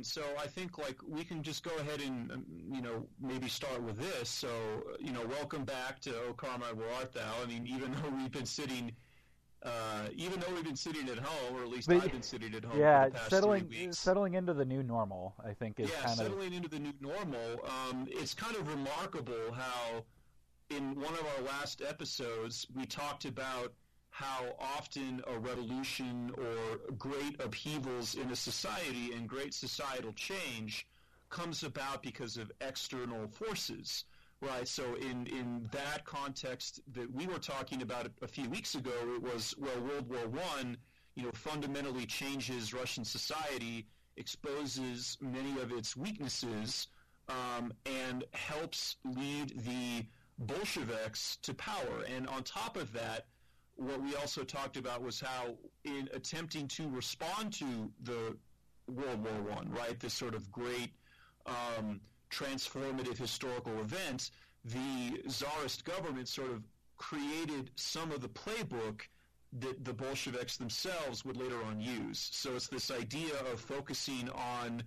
and so I think like we can just go ahead and um, you know maybe start with this. So you know, welcome back to O Carmine, where art thou? I mean, even though we've been sitting uh, even though we've been sitting at home, or at least but, I've been sitting at home. Yeah, settling settling into the new normal. I think is yeah, kind settling of... into the new normal. Um, it's kind of remarkable how in one of our last episodes we talked about how often a revolution or great upheavals in a society and great societal change comes about because of external forces. Right. So in in that context that we were talking about a few weeks ago, it was well, World War One, you know, fundamentally changes Russian society, exposes many of its weaknesses, um, and helps lead the Bolsheviks to power. And on top of that, what we also talked about was how in attempting to respond to the World War One, right, this sort of great um, transformative historical event, the czarist government sort of created some of the playbook that the Bolsheviks themselves would later on use. So it's this idea of focusing on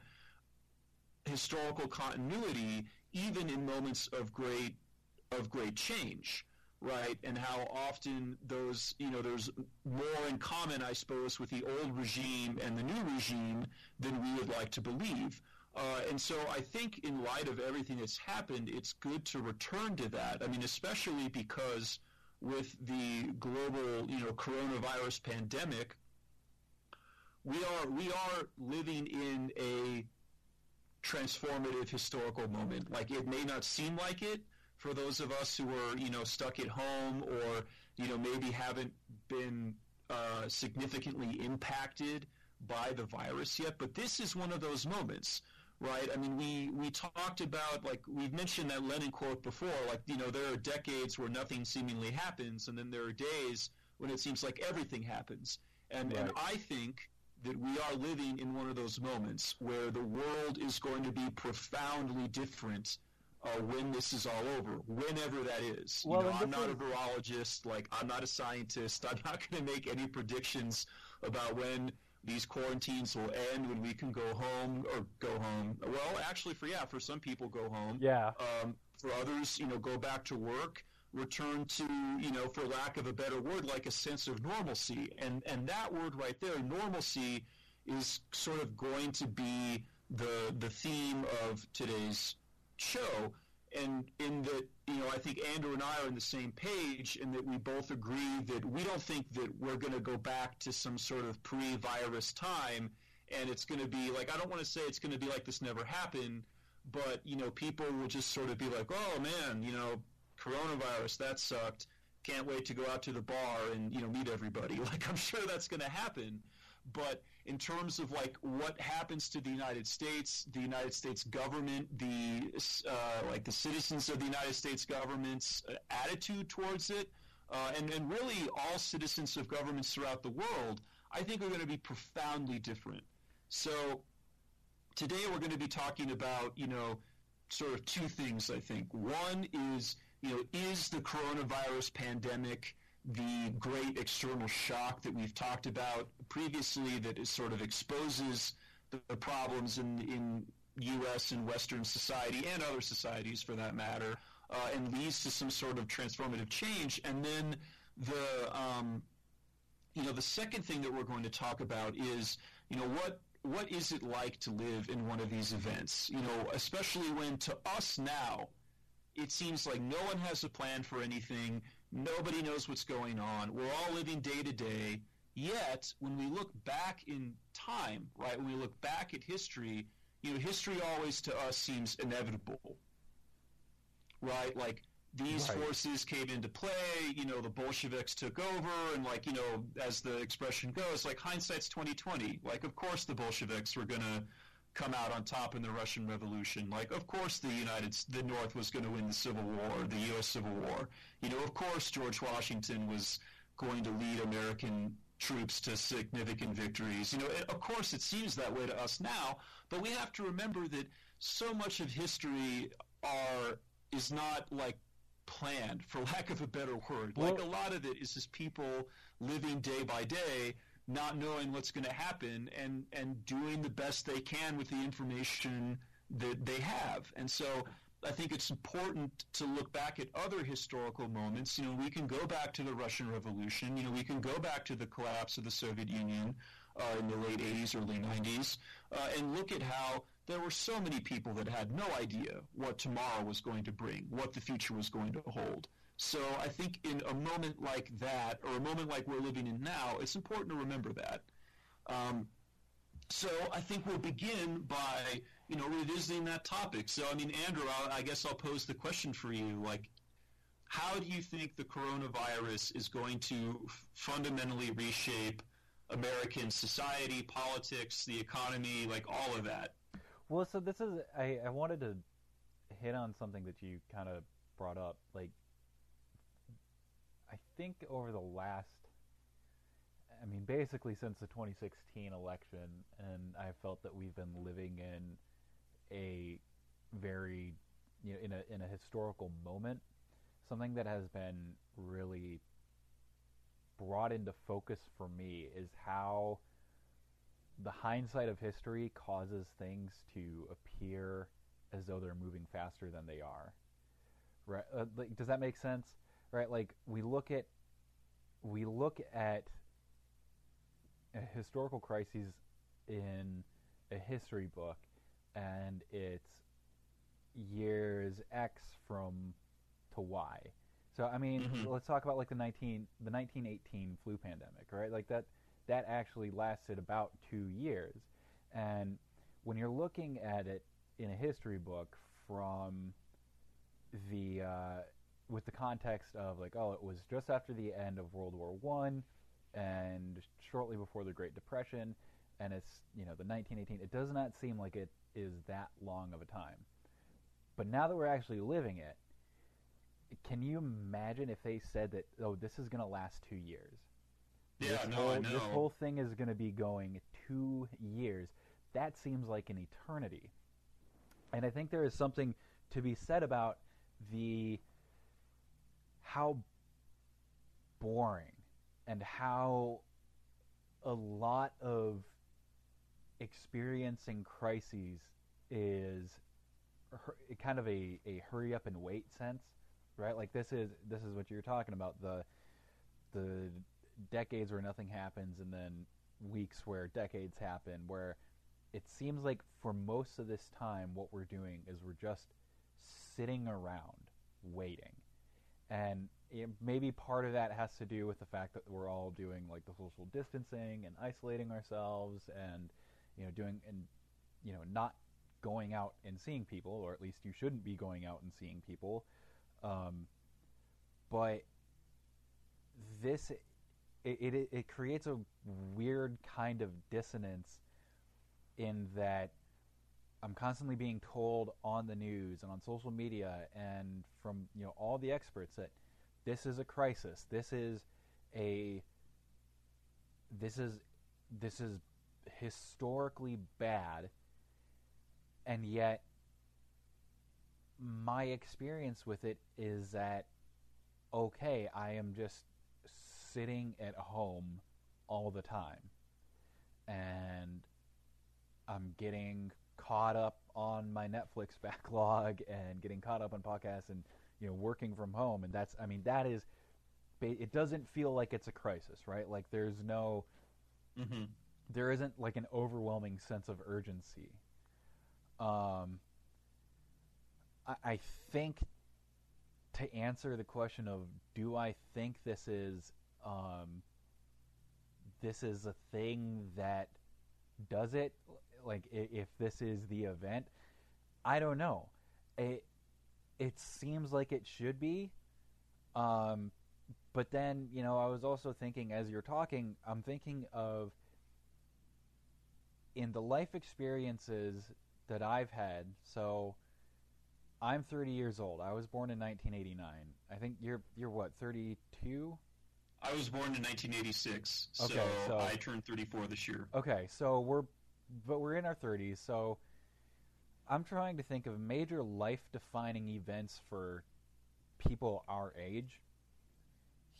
historical continuity even in moments of great of great change right and how often those you know there's more in common i suppose with the old regime and the new regime than we would like to believe uh, and so I think in light of everything that's happened, it's good to return to that. I mean, especially because with the global, you know, coronavirus pandemic, we are we are living in a transformative historical moment. Like it may not seem like it for those of us who are, you know, stuck at home or, you know, maybe haven't been uh, significantly impacted by the virus yet, but this is one of those moments right? I mean, we, we talked about, like, we've mentioned that Lenin quote before, like, you know, there are decades where nothing seemingly happens, and then there are days when it seems like everything happens. And, right. and I think that we are living in one of those moments where the world is going to be profoundly different uh, when this is all over, whenever that is. Well, you know, I'm not a virologist, like I'm not a scientist. I'm not going to make any predictions about when these quarantines will end when we can go home or go home. Well, actually, for yeah, for some people, go home. Yeah. Um, for others, you know, go back to work, return to, you know, for lack of a better word, like a sense of normalcy. And and that word right there, normalcy, is sort of going to be the the theme of today's show and in that you know I think Andrew and I are on the same page in that we both agree that we don't think that we're going to go back to some sort of pre-virus time and it's going to be like I don't want to say it's going to be like this never happened but you know people will just sort of be like oh man you know coronavirus that sucked. Can't wait to go out to the bar and you know meet everybody. Like I'm sure that's going to happen but in terms of like what happens to the United States, the United States government, the uh, like the citizens of the United States government's uh, attitude towards it, uh, and and really all citizens of governments throughout the world, I think are going to be profoundly different. So today we're going to be talking about you know sort of two things. I think one is you know is the coronavirus pandemic the great external shock that we've talked about previously that is sort of exposes the, problems in, in U.S. and Western society and other societies for that matter, uh, and leads to some sort of transformative change. And then the um, you know the second thing that we're going to talk about is you know what what is it like to live in one of these events? You know, especially when to us now it seems like no one has a plan for anything. Nobody knows what's going on. We're all living day to day. Yet, when we look back in time, right, when we look back at history, you know, history always to us seems inevitable, right? Like these right. forces came into play. You know, the Bolsheviks took over, and like you know, as the expression goes, like hindsight's twenty twenty. Like, of course, the Bolsheviks were gonna come out on top in the Russian Revolution. Like, of course, the United, the North was going to win the Civil War, the U.S. Civil War. You know, of course, George Washington was going to lead American troops to significant victories. You know, it, of course, it seems that way to us now, but we have to remember that so much of history are is not like planned, for lack of a better word. Well, like a lot of it is just people living day by day not knowing what's going to happen and and doing the best they can with the information that they have. And so I think it's important to look back at other historical moments. You know, we can go back to the Russian Revolution. You know, we can go back to the collapse of the Soviet Union uh, in the late 80s, early 90s, uh, and look at how there were so many people that had no idea what tomorrow was going to bring, what the future was going to hold. So I think in a moment like that, or a moment like we're living in now, it's important to remember that. Um, so I think we'll begin by you know revisiting that topic. So I mean, Andrew, I'll, i guess I'll pose the question for you: like, how do you think the coronavirus is going to f- fundamentally reshape American society, politics, the economy, like all of that? Well, so this is I, I wanted to hit on something that you kind of brought up, like think over the last, I mean, basically since the 2016 election, and I felt that we've been living in a very, you know, in a in a historical moment. Something that has been really brought into focus for me is how the hindsight of history causes things to appear as though they're moving faster than they are. Right? Uh, like, does that make sense? Right? Like we look at we look at historical crises in a history book, and it's years X from to Y. So I mean, mm-hmm. let's talk about like the nineteen the nineteen eighteen flu pandemic, right? Like that that actually lasted about two years, and when you're looking at it in a history book from the uh, with the context of like, oh, it was just after the end of World War One, and shortly before the Great Depression, and it's you know the 1918. It does not seem like it is that long of a time, but now that we're actually living it, can you imagine if they said that oh, this is going to last two years? Yeah, this no, whole, I know. This whole thing is going to be going two years. That seems like an eternity. And I think there is something to be said about the how boring and how a lot of experiencing crises is kind of a, a hurry up and wait sense, right? Like this is this is what you're talking about the the decades where nothing happens and then weeks where decades happen where it seems like for most of this time what we're doing is we're just sitting around waiting and maybe part of that has to do with the fact that we're all doing like the social distancing and isolating ourselves and you know doing and you know not going out and seeing people or at least you shouldn't be going out and seeing people. Um, but this it, it, it creates a weird kind of dissonance in that I'm constantly being told on the news and on social media and from you know all the experts that this is a crisis. This is a this is this is historically bad and yet my experience with it is that okay, I am just sitting at home all the time and I'm getting caught up on my Netflix backlog and getting caught up on podcasts and you know working from home. And that's I mean that is it doesn't feel like it's a crisis right? Like there's no mm-hmm. there isn't like an overwhelming sense of urgency. Um I, I think to answer the question of do I think this is um this is a thing that does it like if this is the event. I don't know. It it seems like it should be. Um, but then you know I was also thinking as you're talking, I'm thinking of in the life experiences that I've had. So I'm 30 years old. I was born in 1989. I think you're you're what 32. I was born in 1986, okay, so, so I turned 34 this year. Okay, so we're but we're in our 30s, so I'm trying to think of major life defining events for people our age.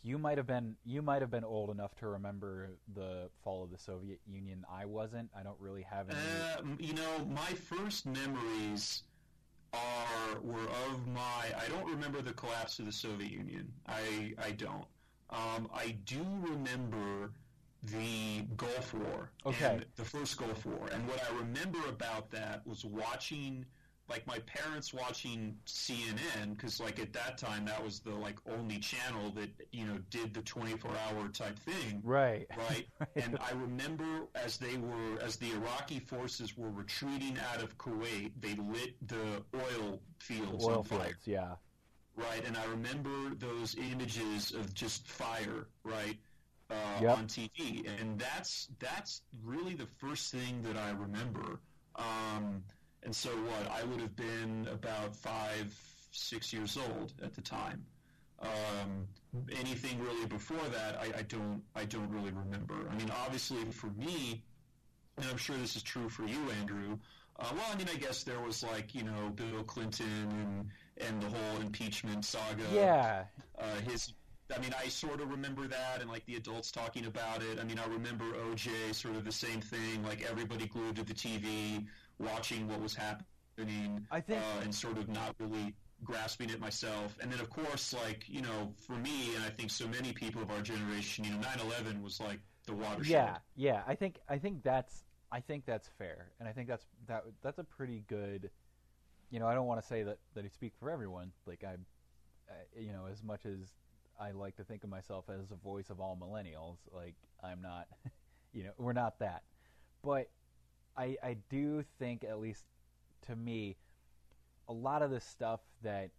you might have been you might have been old enough to remember the fall of the Soviet Union. I wasn't. I don't really have any. Uh, you know, my first memories are were of my. I don't remember the collapse of the Soviet Union. I I don't. Um, I do remember the Gulf War. Okay. The first Gulf War, and what I remember about that was watching like my parents watching CNN because like at that time that was the like only channel that you know did the 24 hour type thing. Right? Right. And I remember as they were as the Iraqi forces were retreating out of Kuwait they lit the oil fields oil on fire. fields yeah. Right? And I remember those images of just fire right uh, Yep. on TV and that's that's really the first thing that I remember um, and so what? I would have been about five, six years old at the time. Um, anything really before that, I, I don't, I don't really remember. I mean, obviously for me, and I'm sure this is true for you, Andrew. Uh, well, I mean, I guess there was like you know Bill Clinton and and the whole impeachment saga. yeah Uh, his, I mean, I sort of remember that, and like the adults talking about it. I mean, I remember OJ, sort of the same thing. Like everybody glued to the TV, watching what was happening, I think uh, and sort of not really grasping it myself. And then, of course, like you know, for me, and I think so many people of our generation, you know, 9/11 was like the watershed. yeah yeah I think I think that's I think that's fair and I think that's that that's a pretty good you know I don't want to say that that I speak for everyone like I, I you know as much as I like to think of myself as a voice of all millennials like I'm not you know we're not that but I I do think at least to me a lot of the stuff that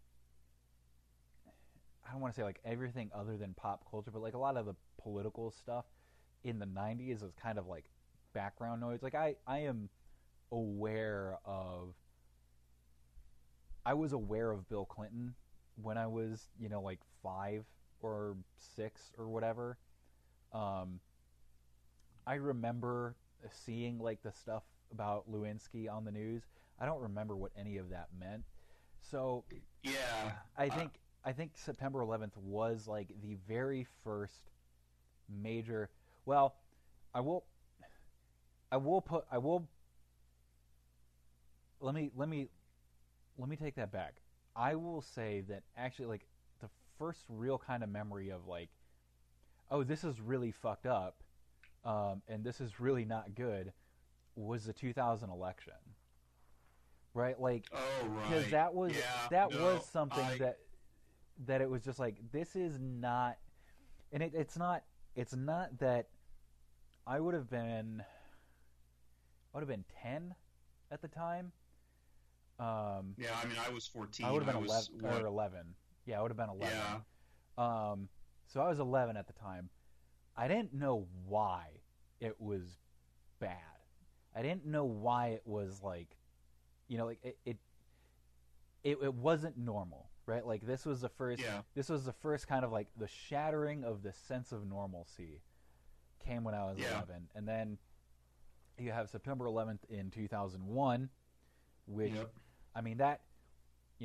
I don't want to say like everything other than pop culture, but like a lot of the political stuff in the 90s was kind of like background noise. Like I I am aware of I was aware of Bill Clinton when I was, you know, like 5 or 6 or whatever. Um I remember seeing like the stuff about Lewinsky on the news. I don't remember what any of that meant. So yeah. I Uh, think I think September 11th was like the very first major. Well, I will. I will put. I will. Let me let me let me take that back. I will say that actually, like first real kind of memory of like, oh, this is really fucked up, um, and this is really not good, was the 2000 election. Right, like Oh right. because that was Yeah, that no, was something I- that that it was just like this is not and it, it's not it's not that I would have been I would have been 10 at the time um Yeah, I mean, I was 14. I would have been was, 11 what, or 11 yeah I would have been 11 Yeah. um so I was 11 at the time I didn't know why it was bad I didn't know why it was like you know like it it it, it wasn't normal right like this was the first Yeah. this was the first kind of like the shattering of the sense of normalcy came when I was Yeah. 11 and then you have September 11th in 2001 which Yep. I mean that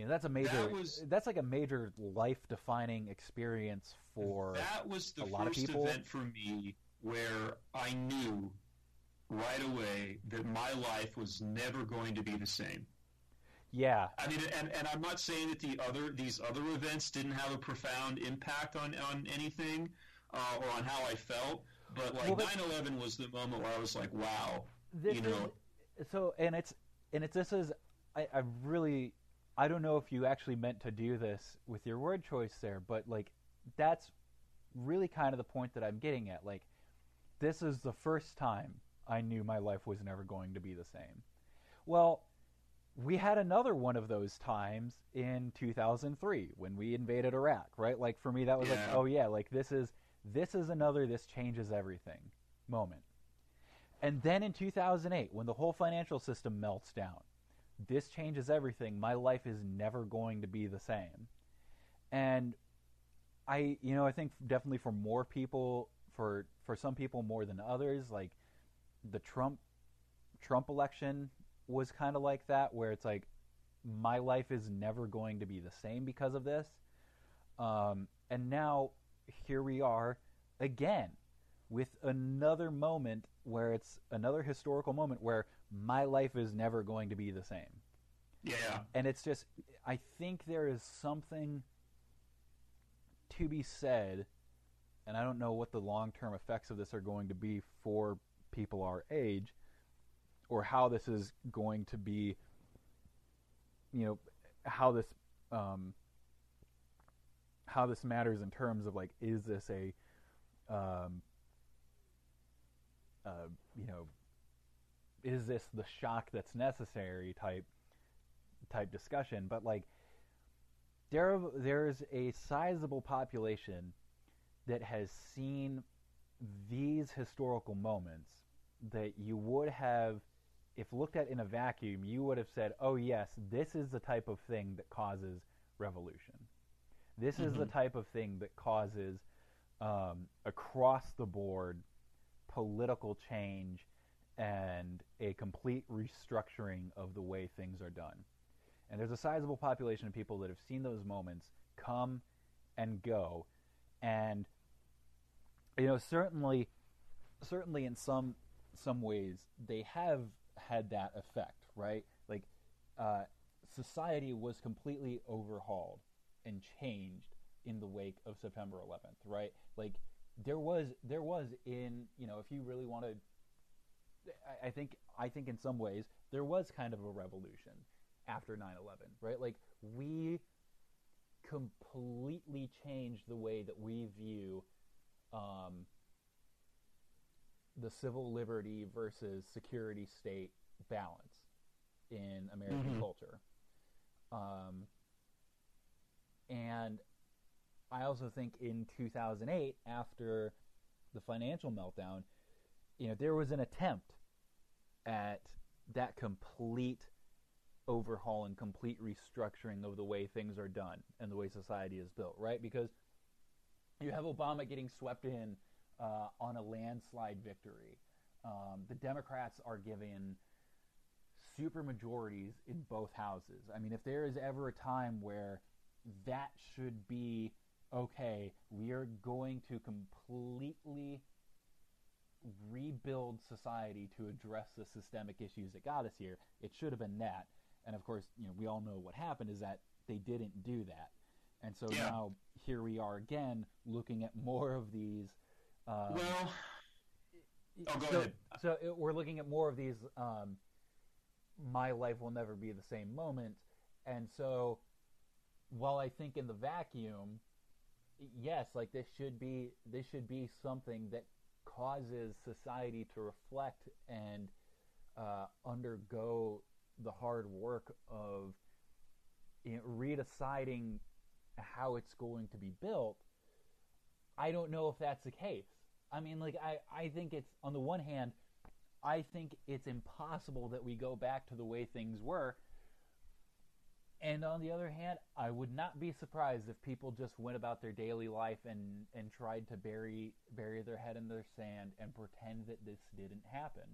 you know that's a major That was- that's like a major life defining experience for that was the a lot of first people- event for me where I knew right away that my life was never going to be the same. yeah I mean, and, and I'm not saying that the other these other events didn't have a profound impact on on anything uh, or on how I felt, but like Well, but- 9/11 was the moment where I was like, wow, this you is- know. so and it's and it's this is I, I really I don't know if you actually meant to do this with your word choice there, but like that's really kind of the point that I'm getting at. Like this is the first time I knew my life was never going to be the same. Well, we had another one of those times in 2003 when we invaded Iraq, right? Like for me that was like, oh yeah, like this is this is another this changes everything moment. And then in 2008, when the whole financial system melts down, this changes everything. My life is never going to be the same. And I, you know, I think definitely for more people, for for some people more than others, like the Trump Trump election was kind of like that, where it's like my life is never going to be the same because of this. Um, and now here we are again with another moment where it's another historical moment where my life is never going to be the same. Yeah. And it's just, I think there is something to be said, and I don't know what the long term effects of this are going to be for people our age, or how this is going to be, you know, how this, um, how this matters in terms of like, is this a, um, uh, you know, is this the shock that's necessary type type discussion? But like, there there's a sizable population that has seen these historical moments that you would have if looked at in a vacuum you would have said oh yes this is the type of thing that causes revolution this mm-hmm. is the mm-hmm. type of thing that causes um, across the board political change and a complete restructuring of the way things are done. And there's a sizable population of people that have seen those moments come and go. And you know, certainly certainly in some some ways they have had that effect, right? Like uh, society was completely overhauled and changed in the wake of September 11th, right? Like there was there was in you know if you really want to I, think I think in some ways there was kind of a revolution after 9/11 right like we completely changed the way that we view um, the civil liberty versus security state balance in American mm-hmm. culture um, and I also think in 2008, after the financial meltdown, you know, there was an attempt at that complete overhaul and complete restructuring of the way things are done and the way society is built, right? Because you have Obama getting swept in uh, on a landslide victory. Um, the Democrats are given super majorities in both houses. I mean, if there is ever a time where that should be okay, we are going to completely rebuild society to address the systemic issues that got us here. It should have been that. And of course, you know, we all know what happened is that they didn't do that. And so yeah. now here we are again looking at more of these. Um, well, oh, go so, ahead. So it, we're looking at more of these. Um, my life will never be the same moment, and so while I think in the vacuum, yes, like this should be this should be something that causes society to reflect and uh, undergo the hard work of you redeciding how it's going to be built. I don't know if that's the case. I mean, like I, I think it's on the one hand, I think it's impossible that we go back to the way things were and on the other hand, I would not be surprised if people just went about their daily life and, and tried to bury bury their head in their sand and pretend that this didn't happen.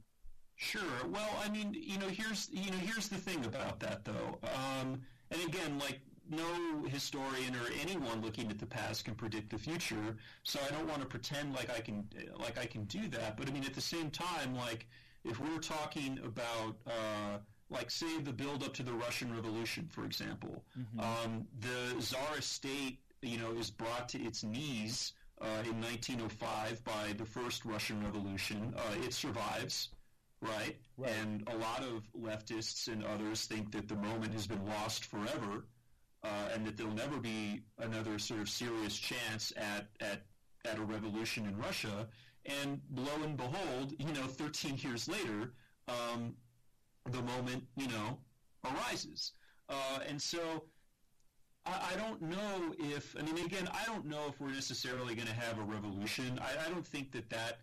Sure. Well, I mean, you know, here's you know, here's the thing about that though. Um, and again, like no historian or anyone looking at the past can predict the future. So I don't want to pretend like I can like I can do that. But I mean, at the same time, like if we're talking about uh, like say the build up to the Russian Revolution, for example. Mm-hmm. Um, the Tsar state, you know, is brought to its knees uh, in 1905 by the first Russian Revolution. Uh, it survives, right? right? And a lot of leftists and others think that the moment has been lost forever, uh, and that there'll never be another sort of serious chance at at at a revolution in Russia. And lo and behold, you know, 13 years later. Um, the moment, you know, arises. Uh, and so I, I, don't know if, I mean, again, I don't know if we're necessarily going to have a revolution. I, I, don't think that that.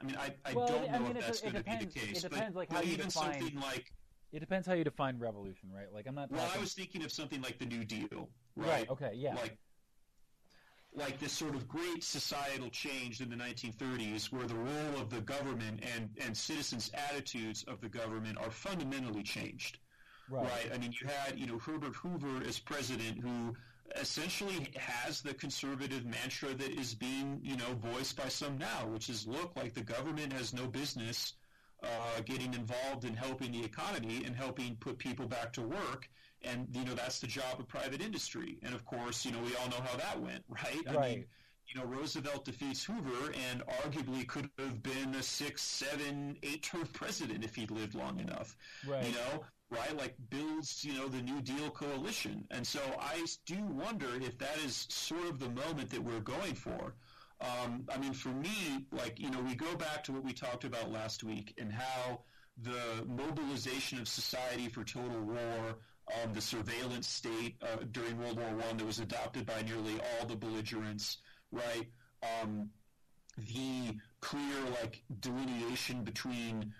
I mean, I, I well, don't know mean, if that's going to be the case. It depends, but, like, how you even define, something like. It depends how you define revolution, right? Like, I'm not. Well, talking... I was thinking of something like the New Deal, right? right okay, yeah. Like like this sort of great societal change in the 1930s where the role of the government and, and citizens' attitudes of the government are fundamentally changed. Right. right. I mean, you had, you know, Herbert Hoover as president who essentially has the conservative mantra that is being, you know, voiced by some now, which is, look, like the government has no business uh, getting involved in helping the economy and helping put people back to work. And, you know, that's the job of private industry. And of course, you know, we all know how that went, right? Right. I mean, you know, Roosevelt defeats Hoover and arguably could have been a six, seven, eight term president if he'd lived long enough. Right. You know, right? Like builds, you know, the New Deal coalition. And so I do wonder if that is sort of the moment that we're going for. Um, I mean, for me, like, you know, we go back to what we talked about last week and how the mobilization of society for total war, um, the surveillance state uh, during World War One that was adopted by nearly all the belligerents, right? Um, the clear, like, delineation between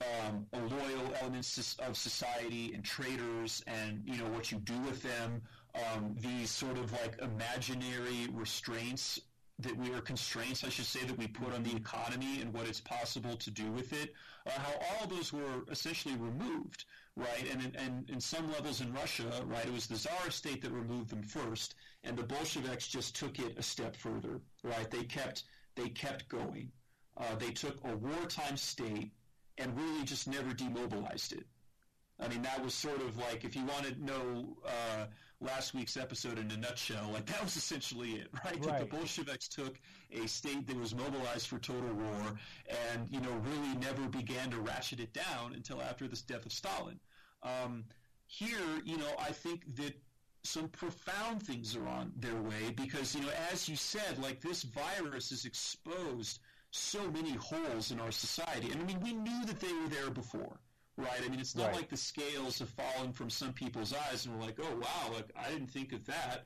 um, loyal elements of society and traitors and you know what you do with them um, these sort of like imaginary restraints that we are constraints I should say that we put on the economy and what it's possible to do with it uh, how all those were essentially removed right and, and in some levels in Russia right it was the czar state that removed them first and the Bolsheviks just took it a step further right they kept they kept going uh, they took a wartime state and really just never demobilized it. I mean, that was sort of like, if you want to know uh, last week's episode in a nutshell, like that was essentially it, right? right? the Bolsheviks took a state that was mobilized for total war and, you know, really never began to ratchet it down until after the death of Stalin. Um, here, you know, I think that some profound things are on their way because, you know, as you said, like this virus has exposed – so many holes in our society. And I mean, we knew that they were there before, right? I mean, it's not right. like the scales have fallen from some people's eyes and we're like, oh, wow, like, I didn't think of that.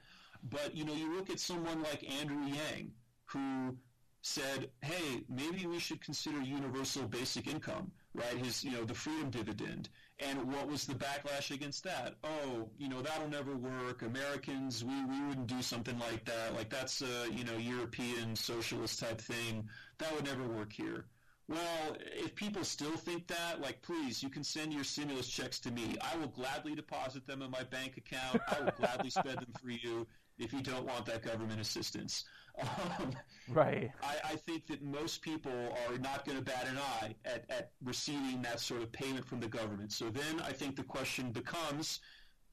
But, you know, you look at someone like Andrew Yang, who said, hey, maybe we should consider universal basic income, right? His, you know, the freedom dividend. And what was the backlash against that? Oh, you know, that'll never work. Americans, we, we wouldn't do something like that. Like that's a, you know, European socialist type thing. That would never work here. Well, if people still think that, like, please, you can send your stimulus checks to me. I will gladly deposit them in my bank account. I will gladly spend them for you if you don't want that government assistance. Um, right. I, I, think that most people are not going to bat an eye at, at receiving that sort of payment from the government. So then I think the question becomes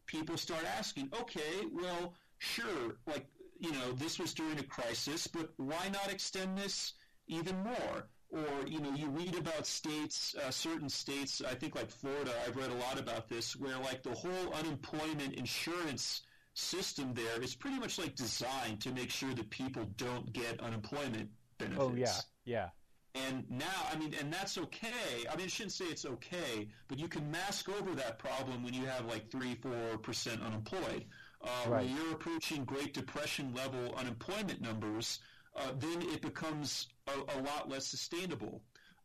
people start asking, okay, well, sure, like, you know, this was during a crisis, but why not extend this even more? Or, you know, you read about states, uh, certain states, I think like Florida, I've read a lot about this, where like the whole unemployment insurance system there is pretty much like designed to make sure that people don't get unemployment benefits. Oh yeah, yeah. And now, I mean, and that's okay. I mean, I shouldn't say it's okay, but you can mask over that problem when you have like three, four percent unemployed. Uh, right. When you're approaching Great Depression level unemployment numbers, uh, then it becomes a, a lot less sustainable.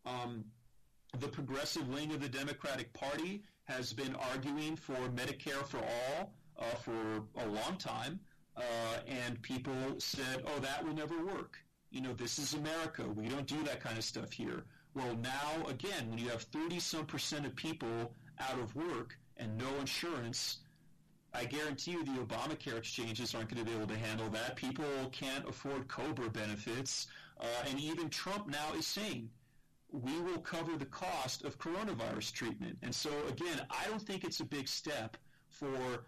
Um, the progressive wing of the Democratic Party has been arguing for Medicare for all uh, for a long time, uh, and people said, "Oh, that will never work." You know, this is America. We don't do that kind of stuff here. Well, now again, when you have thirty some percent of people out of work and no insurance, I guarantee you the Obamacare exchanges aren't going to be able to handle that. People can't afford COBRA benefits, uh, and even Trump now is saying we will cover the cost of coronavirus treatment. And so again, I don't think it's a big step for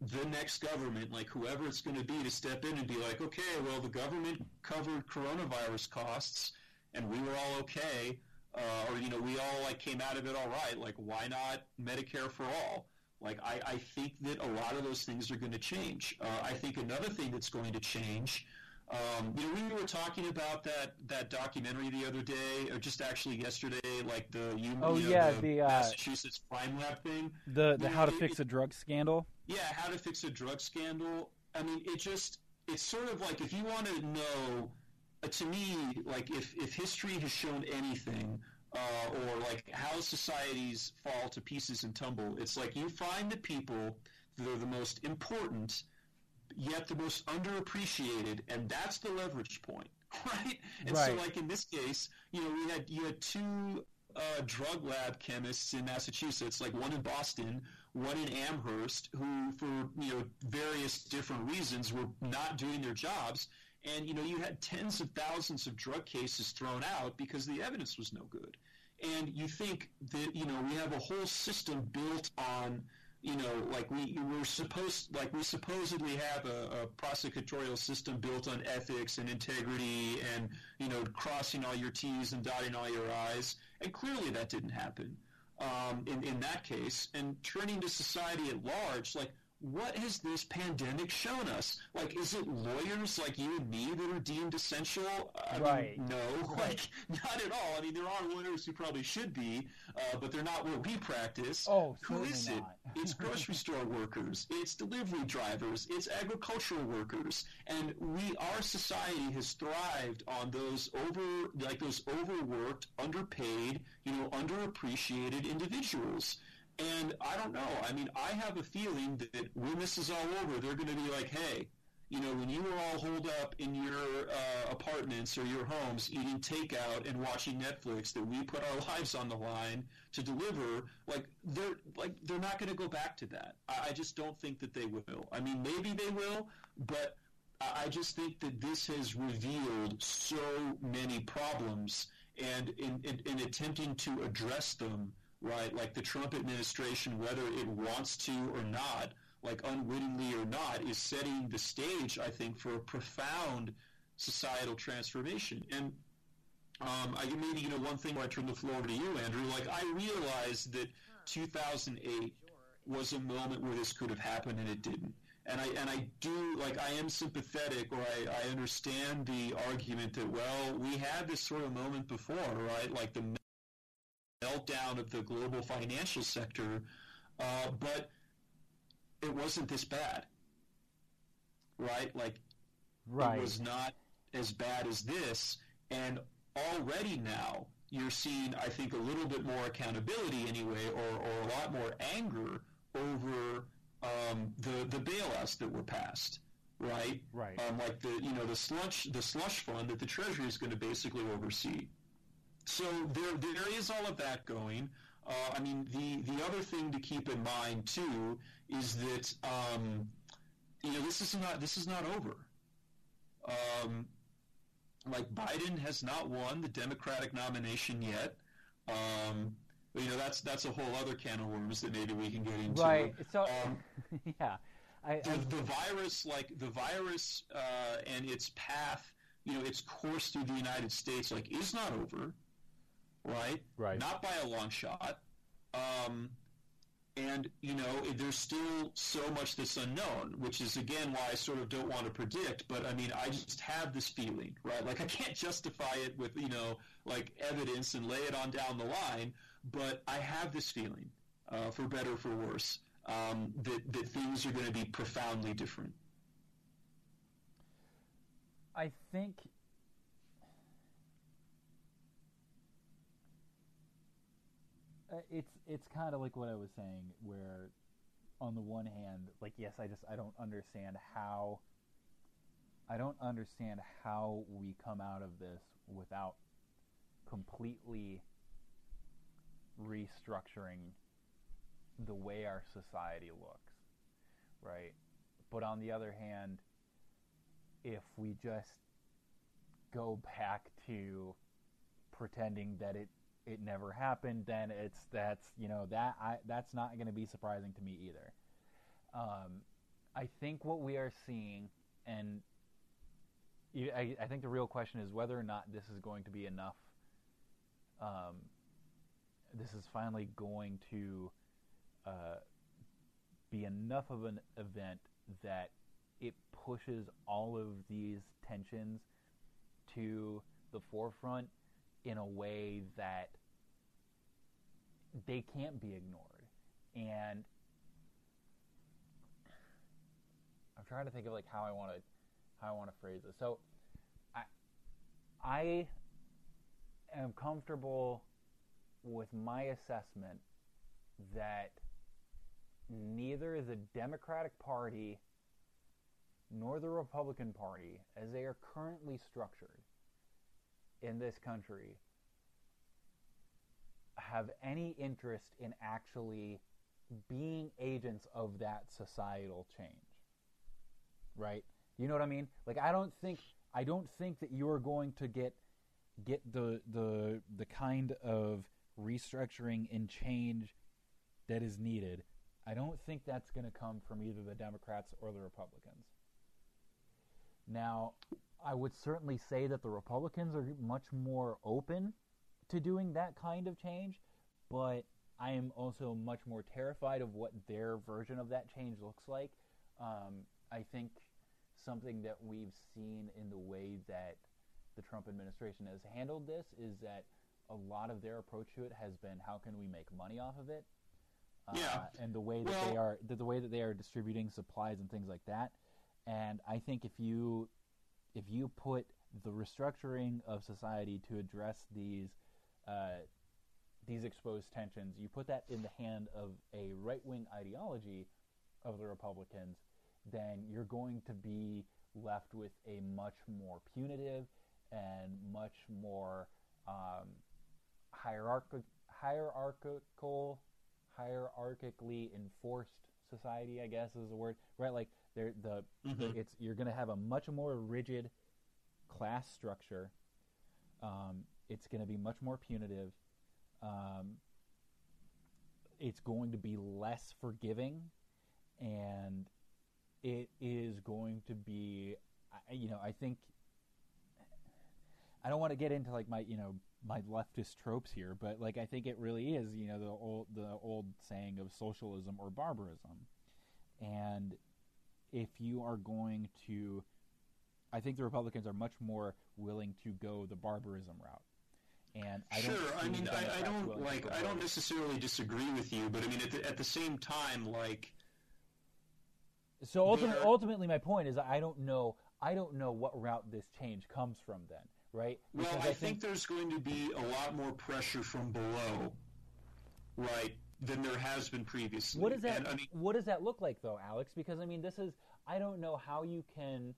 the next government, like whoever it's going to be, to step in and be like, okay, well, the government covered coronavirus costs, and we were all okay, uh, or you know, we all like came out of it all right. Like, why not Medicare for all? Like, I, I think that a lot of those things are going to change. Uh, I think another thing that's going to change. Um, you know, we were talking about that, that documentary the other day, or just actually yesterday, like the you, oh you know, yeah the, the uh, Massachusetts crime lab thing. The the how to it- fix a drug scandal. Yeah, how to fix a drug scandal. I mean, it just it's sort of like if you want to know, uh, to me, like if if history has shown anything, uh, or like how societies fall to pieces and tumble, it's like you find the people that are the most important, yet the most underappreciated, and that's the leverage point, right? And so, like in this case, you know, we had you had two uh, drug lab chemists in Massachusetts, like one in Boston, one in Amherst, who, for you know various different reasons, were not doing their jobs. And you know, you had tens of thousands of drug cases thrown out because the evidence was no good. And you think that you know we have a whole system built on you know, like we we're supposed like we supposedly have a, a, prosecutorial system built on ethics and integrity and you know crossing all your T's and dotting all your I's, and clearly that didn't happen um, in in that case. And turning to society at large, like what has this pandemic shown us? Like, is it lawyers like you and me that are deemed essential? I right. Mean, no, right. like not at all. I mean, there are lawyers who probably should be, uh, but they're not where we practice. Oh, who is it? it's grocery store workers. It's delivery drivers. It's agricultural workers. And we, our society has thrived on those over, like those overworked, underpaid, you know, underappreciated individuals. And I don't know. I mean, I have a feeling that when this is all over, they're going to be like, hey, you know, when you were all holed up in your uh, apartments or your homes eating takeout and watching Netflix, that we put our lives on the line to deliver, like they're like they're not going to go back to that. I, I, just don't think that they will. I mean, maybe they will, but I, I just think that this has revealed so many problems, and in, in, in attempting to address them right? Like the Trump administration, whether it wants to or not, like unwittingly or not, is setting the stage, I think, for a profound societal transformation. And um, I maybe you know one thing where I turn the floor over to you, Andrew. Like I realized that 2008 was a moment where this could have happened and it didn't. And I and I do like I am sympathetic or I, I understand the argument that well we had this sort of moment before, right? Like the meltdown of the global financial sector, uh, but it wasn't this bad, right? Like, right. it was not as bad as this, and already now you're seeing, I think, a little bit more accountability anyway, or, or a lot more anger over um, the the bailouts that were passed, right? Right. Um, like the you know the slush the slush fund that the Treasury is going to basically oversee. So there, there is all of that going. Uh, I mean, the, the other thing to keep in mind too is that um, you know this is not this is not over. Um, like Biden has not won the Democratic nomination yet. Um, but, you know that's that's a whole other can of worms that maybe we can get into. Right. So um, yeah, I, the, the, virus, like the virus uh, and its path, you know, its course through the United States, like is not over right? Right. Not by a long shot. Um, and you know, there's still so much that's unknown, which is again why I sort of don't want to predict. But I mean, I just have this feeling, right? Like I can't justify it with you know, like evidence and lay it on down the line, but I have this feeling, uh, for better or for worse, um, that that things are going to be profoundly different. I think Uh, it's it's kind of like what I was saying, where on the one hand, like yes, I just I don't understand how I don't understand how we come out of this without completely restructuring the way our society looks, right? But on the other hand, if we just go back to pretending that it it never happened, then it's that's you know that I that's not going to be surprising to me either. Um, I think what we are seeing, and I, I, think the real question is whether or not this is going to be enough. Um, this is finally going to uh, be enough of an event that it pushes all of these tensions to the forefront in a way that they can't be ignored. And I'm trying to think of like how I want to how I want to phrase this. So I I am comfortable with my assessment that neither the Democratic Party nor the Republican Party, as they are currently structured in this country, have any interest in actually being agents of that societal change. Right? You know what I mean? Like I don't think I don't think that you're going to get get the the the kind of restructuring and change that is needed. I don't think that's going to come from either the Democrats or the Republicans. Now, I would certainly say that the Republicans are much more open to doing that kind of change, but I am also much more terrified of what their version of that change looks like. Um, I think something that we've seen in the way that the Trump administration has handled this is that a lot of their approach to it has been how can we make money off of it? Uh, yeah. and the way that well, they are the, the way that they are distributing supplies and things like that. And I think if you if you put the restructuring of society to address these uh, these exposed tensions, you put that in the hand of a right wing ideology of the Republicans, then you're going to be left with a much more punitive and much more um, hierarchical, hierarchical, hierarchically enforced society. I guess is the word, right? Like they're, the, mm-hmm. it's you're going to have a much more rigid class structure. Um, it's going to be much more punitive. Um, it's going to be less forgiving, and it is going to be, you know, I think. I don't want to get into like my, you know, my leftist tropes here, but like I think it really is, you know, the old the old saying of socialism or barbarism. And if you are going to I think the Republicans are much more willing to go the barbarism route. And I sure, I mean, I, I don't like. I don't necessarily disagree with you, but I mean, at the, at the same time, like. So ultimately, ultimately, my point is, I don't know. I don't know what route this change comes from. Then, right? Because well, I, I think, think there's going to be a lot more pressure from below, right, than there has been previously. What does that? And, I mean, what does that look like, though, Alex? Because I mean, this is. I don't know how you can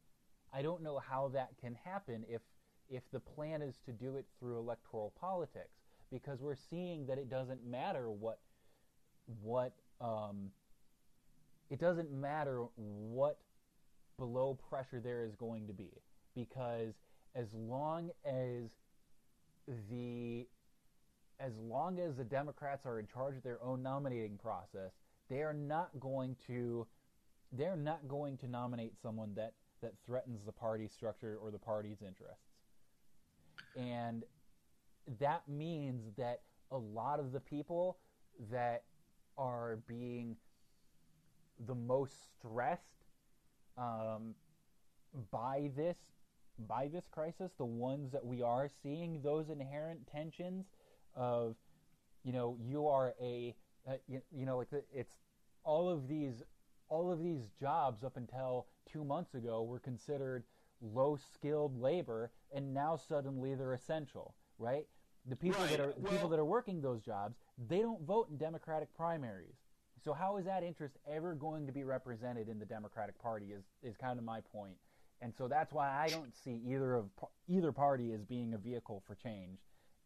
I don't know how that can happen if if the plan is to do it through electoral politics because we're seeing that it doesn't matter what what um, it doesn't matter what below pressure there is going to be because as long as the as long as the Democrats are in charge of their own nominating process, they are not going to they're not going to nominate someone that that threatens the party structure or the party's interests. And that means that a lot of the people that are being the most stressed um, by this by this crisis, the ones that we are seeing those inherent tensions of, you know, you are a, uh, you, you, know, like the, it's all of these all of these jobs up until two months ago were considered low skilled labor and now suddenly they're essential, right? The people right. that are well, people that are working those jobs, they don't vote in Democratic primaries. So how is that interest ever going to be represented in the Democratic Party is is kind of my point. And so that's why I don't see either of either party as being a vehicle for change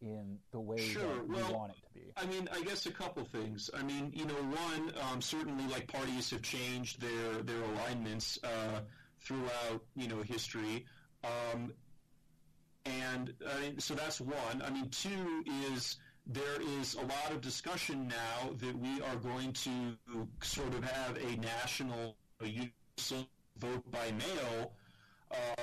in the way sure. that we well, want it to be? I mean, I guess a couple things. I mean, you know, one um, certainly like parties have changed their their alignments uh, throughout you know history, um, and so that's one. I mean, two is there is a lot of discussion now that we are going to sort of have a national vote by mail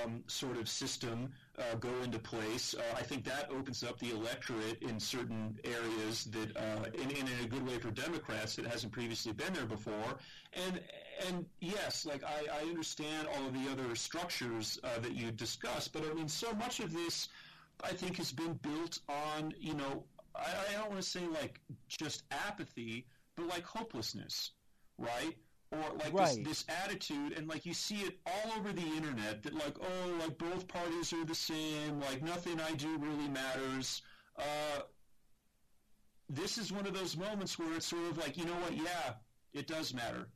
um, sort of system uh, go into place. Uh, I think that opens up the electorate in certain areas that, uh, in, in, a good way for Democrats that hasn't previously been there before. And and yes, like I, I understand all of the other structures uh, that you discussed, but I mean, so much of this, I think, has been built on you know, I, I don't want to say like just apathy, but like hopelessness, right? Or like right. this, this attitude and like you see it all over the internet that like oh like both parties are the same like nothing i do really matters uh, this is one of those moments where it's sort of like you know what yeah it does matter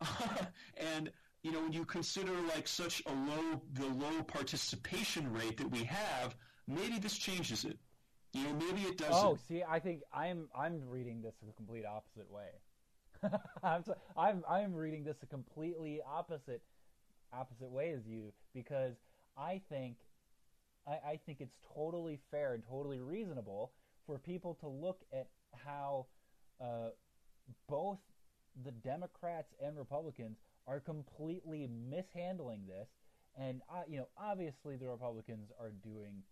and you know when you consider like such a low the low participation rate that we have maybe this changes it You know, maybe it doesn't. Oh, see, I think I'm I'm reading this a complete opposite way. I'm, so, I'm I'm reading this a completely opposite opposite way as you because I think I, I think it's totally fair and totally reasonable for people to look at how uh, both the Democrats and Republicans are completely mishandling this, and uh, you know obviously the Republicans are doing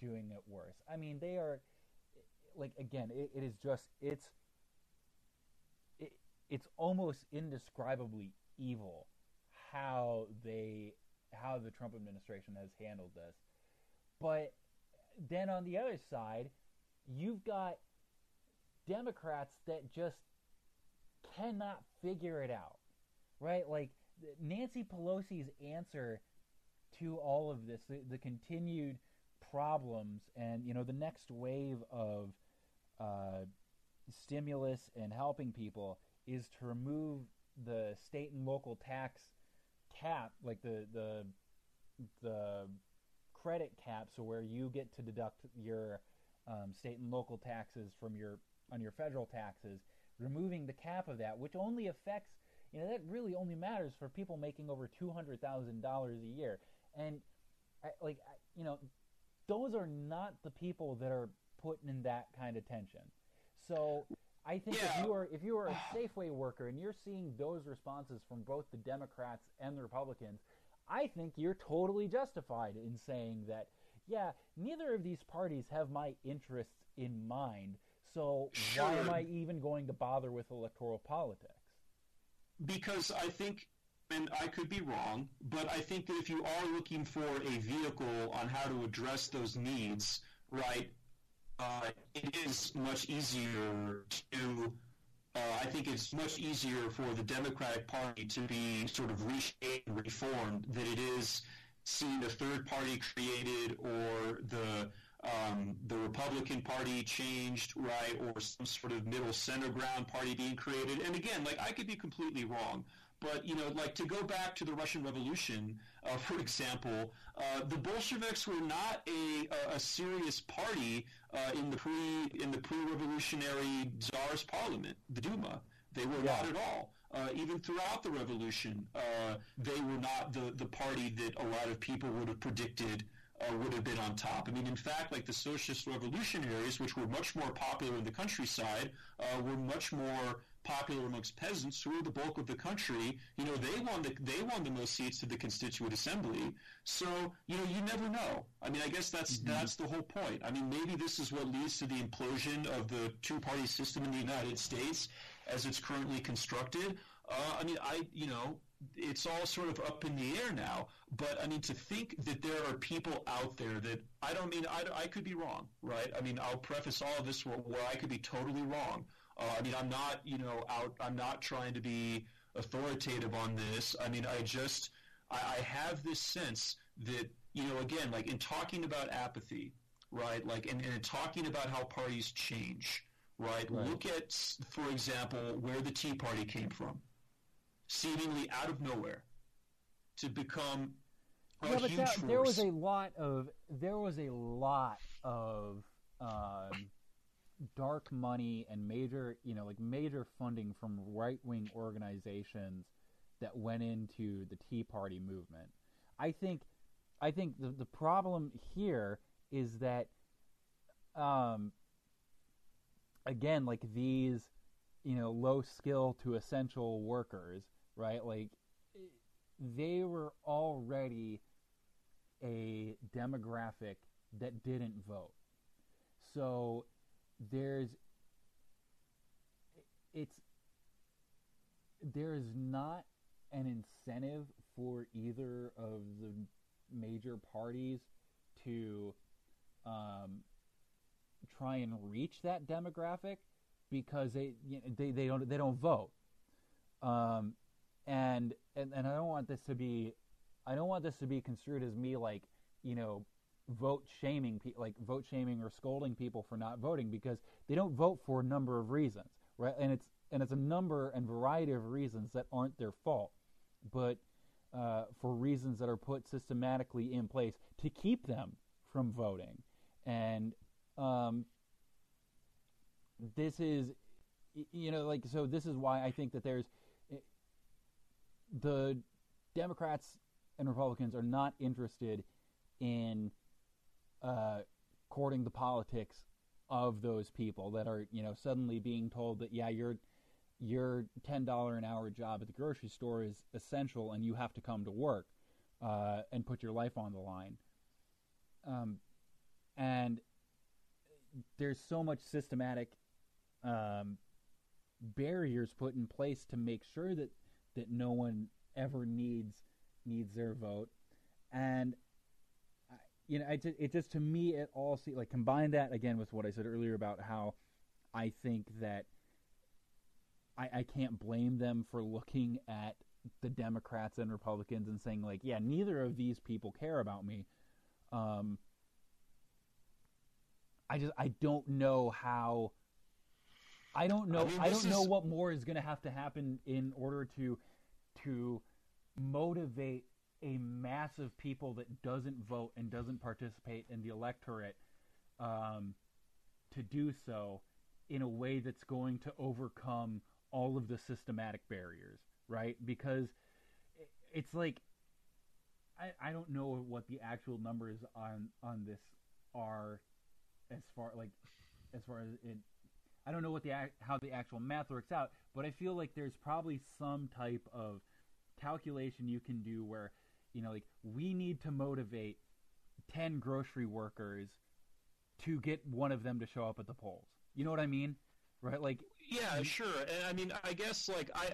doing it worse. I mean they are like again it, it is just it's it, it's almost indescribably evil how they how the Trump administration has handled this. But then on the other side, you've got Democrats that just cannot figure it out. Right? Like Nancy Pelosi's answer to all of this, the, the continued problems and you know the next wave of uh, stimulus and helping people is to remove the state and local tax cap, like the the the credit cap, so where you get to deduct your um, state and local taxes from your on your federal taxes, removing the cap of that, which only affects you know that really only matters for people making over two hundred thousand dollars a year, and I, like I, you know, those are not the people that are putting in that kind of tension. So I think yeah. if you are if you are a Safeway worker and you're seeing those responses from both the Democrats and the Republicans, I think you're totally justified in saying that yeah, neither of these parties have my interests in mind. So sure. why am I even going to bother with electoral politics? Because I think and I could be wrong, but I think that if you are looking for a vehicle on how to address those needs, right, uh, it is much easier to. Uh, I think it's much easier for the Democratic Party to be sort of reshaped and reformed than it is seeing a third party created or the um, the Republican Party changed, right, or some sort of middle center ground party being created. And again, like I could be completely wrong, but you know, like to go back to the Russian Revolution, uh, for example, uh, the Bolsheviks were not a, a, a serious party uh, in the pre in the pre-revolutionary Tsar's parliament, the Duma. They were yeah. not at all. Uh, even throughout the revolution, uh, they were not the, the party that a lot of people would have predicted uh, would have been on top. I mean, in fact, like the socialist revolutionaries, which were much more popular in the countryside, uh, were much more popular amongst peasants who are the bulk of the country. You know, they won the they won the most seats to the constituent assembly. So you know, you never know. I mean, I guess that's mm-hmm. that's the whole point. I mean, maybe this is what leads to the implosion of the two party system in the United States as it's currently constructed. Uh, I mean, I you know, it's all sort of up in the air now. But I mean, to think that there are people out there that I don't mean I, I could be wrong, right? I mean, I'll preface all of this where, where I could be totally wrong. Uh, I mean, I'm not, you know, out. I'm not trying to be authoritative on this. I mean, I just, I, I have this sense that, you know, again, like in talking about apathy, right? Like, and, and in talking about how parties change, right? right? Look at, for example, where the Tea Party came from, seemingly out of nowhere, to become a yeah, but that, there was a lot of there was a lot of um, dark money and major, you know, like major funding from right wing organizations that went into the Tea Party movement. I think, I think the the problem here is that, um, again, like these, you know, low skill to essential workers, right? Like they were already a demographic that didn't vote. So there's it's there is not an incentive for either of the major parties to um, try and reach that demographic because they you know, they they don't they don't vote. Um, and, and and I don't want this to be I don't want this to be construed as me like you know vote shaming pe- like vote shaming or scolding people for not voting because they don't vote for a number of reasons right and it's and it's a number and variety of reasons that aren't their fault but uh, for reasons that are put systematically in place to keep them from voting and um, this is, you know, like so. This is why I think that there's the Democrats and Republicans are not interested in uh, courting the politics of those people that are, you know, suddenly being told that yeah, your your ten dollar an hour job at the grocery store is essential, and you have to come to work uh, and put your life on the line. Um, and there's so much systematic um, barriers put in place to make sure that that no one ever needs needs their vote, and you know, it just, it just to me it all see like combine that again with what I said earlier about how I think that I, I can't blame them for looking at the Democrats and Republicans and saying like, yeah, neither of these people care about me. Um, I just I don't know how. I don't know. I, mean, I don't is... know what more is going to have to happen in order to to motivate a mass of people that doesn't vote and doesn't participate in the electorate um, to do so in a way that's going to overcome all of the systematic barriers, right? Because it's like I, I don't know what the actual numbers on on this are as far like as far as it I don't know what the how the actual math works out, but I feel like there's probably some type of calculation you can do where you know like we need to motivate 10 grocery workers to get one of them to show up at the polls. You know what I mean? Right? Like yeah, sure. And I mean, I guess like I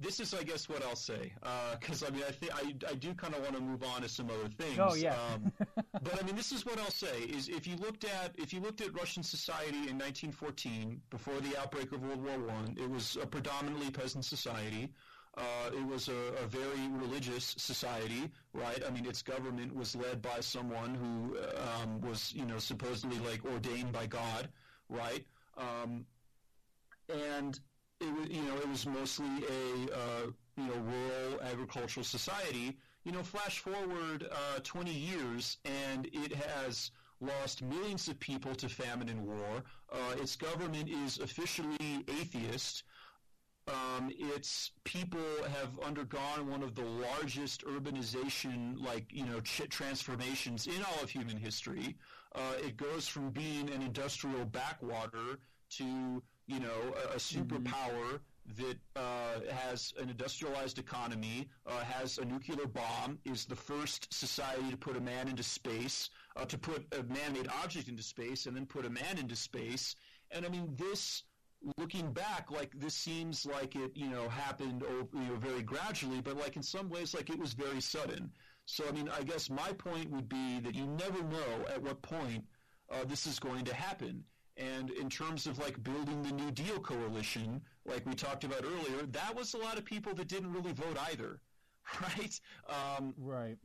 this is, I guess, what I'll say, because uh, I mean, I think I, I do kind of want to move on to some other things. Oh yeah. um, but I mean, this is what I'll say: is if you looked at if you looked at Russian society in 1914, before the outbreak of World War One, it was a predominantly peasant society. Uh, it was a, a, very religious society, right? I mean, its government was led by someone who um, was, you know, supposedly like ordained by God, right? Um, and it was, you know, it was mostly a, uh, you know, rural agricultural society. You know, flash forward uh, 20 years, and it has lost millions of people to famine and war. Uh, its government is officially atheist. Um, its people have undergone one of the largest urbanization, like you know, ch- transformations in all of human history. Uh, it goes from being an industrial backwater to you know, a, a superpower mm-hmm. that uh, has an industrialized economy, uh, has a nuclear bomb, is the first society to put a man into space, uh, to put a man-made object into space, and then put a man into space. And I mean, this, looking back, like this seems like it, you know, happened, you know, very gradually, but like in some ways, like it was very sudden. So I mean, I guess my point would be that you never know at what point uh, this is going to happen. And in terms of like building the New Deal coalition, like we talked about earlier, that was a lot of people that didn't really vote either, right? Um, right.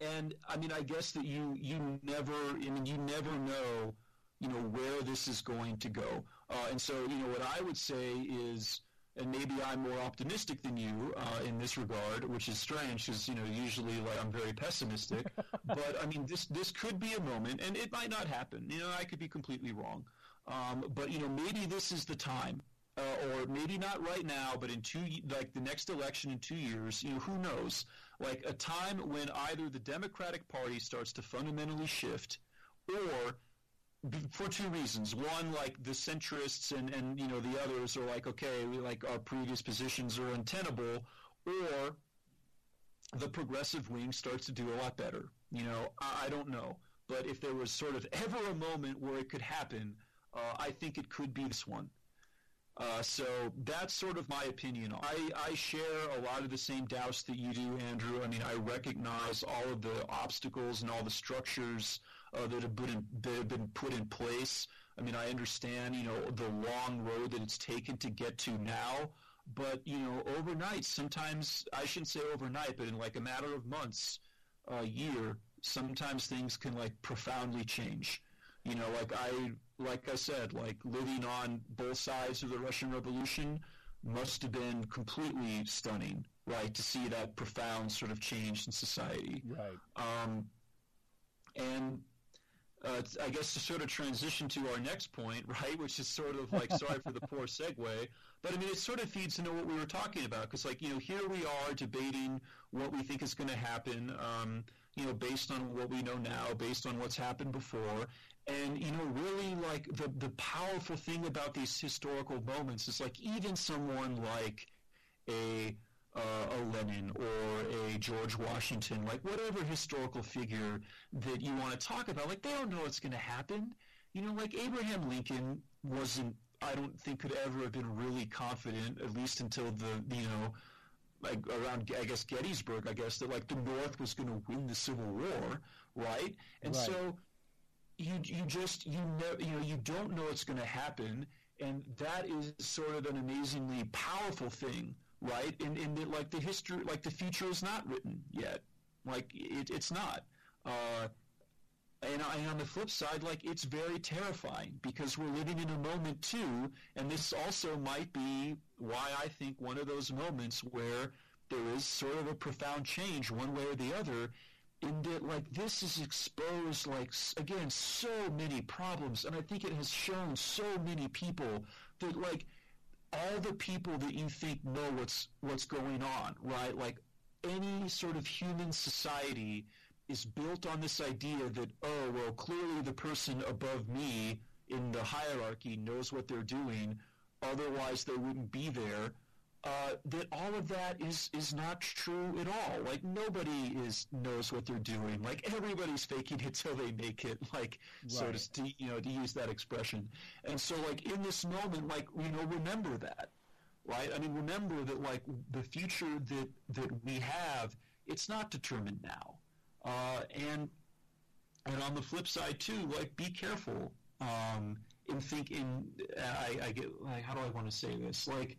And I mean, I guess that you you never, I mean, you never know, you know, where this is going to go. Uh, and so, you know, what I would say is, and maybe I'm more optimistic than you uh, in this regard, which is strange because you know usually like I'm very pessimistic. but I mean, this this could be a moment, and it might not happen. You know, I could be completely wrong. Um, but you know, maybe this is the time, uh, or maybe not right now, but in two, like the next election in two years, you know, who knows? Like a time when either the Democratic Party starts to fundamentally shift, or for two reasons. One, like the centrists and, and you know the others are like, okay, we, like our previous positions are untenable, or the progressive wing starts to do a lot better. You know, I, I don't know, but if there was sort of ever a moment where it could happen, uh, I think it could be this one. Uh, so that's sort of my opinion. I, I share a lot of the same doubts that you do, Andrew. I mean, I recognize all of the obstacles and all the structures uh, that have been that have been put in place. I mean, I understand, you know, the long road that it's taken to get to now. But you know, overnight, sometimes I shouldn't say overnight, but in like a matter of months, a year, sometimes things can like profoundly change. You know, like I like I said, like living on both sides of the Russian Revolution must have been completely stunning, right? To see that profound sort of change in society. Right. Um, and uh, I guess to sort of transition to our next point, right, which is sort of like, sorry for the poor segue, but I mean, it sort of feeds into what we were talking about, because like, you know, here we are debating what we think is going to happen, um, you know, based on what we know now, based on what's happened before, and you know, really like the the powerful thing about these historical moments is like even someone like a uh, a Lenin or a George Washington, like whatever historical figure that you want to talk about, like they don't know what's going to happen. You know, like Abraham Lincoln wasn't, I don't think could ever have been really confident, at least until the, you know, like around, I guess, Gettysburg, I guess, that like the North was going to win the Civil War, right? And right. so you, you just, you know, you know, you don't know what's going to happen. And that is sort of an amazingly powerful thing right? And, and like the history, like the future is not written yet. Like it, it's not. Uh, and, and, on the flip side, like it's very terrifying because we're living in a moment too, and this also might be why I think one of those moments where there is sort of a profound change one way or the other in that like this is exposed like again so many problems and i think it has shown so many people that like all the people that you think know what's what's going on, right? Like any sort of human society is built on this idea that oh well clearly the person above me in the hierarchy knows what they're doing otherwise they wouldn't be there uh, that all of that is is not true at all. Like nobody is knows what they're doing. Like everybody's faking it till they make it. Like right. so to you know to use that expression. And so like in this moment, like you know, remember that, right? I mean, remember that like the future that that we have, it's not determined now. Uh, and and on the flip side too, like be careful um, in thinking. I, I get like how do I want to say this like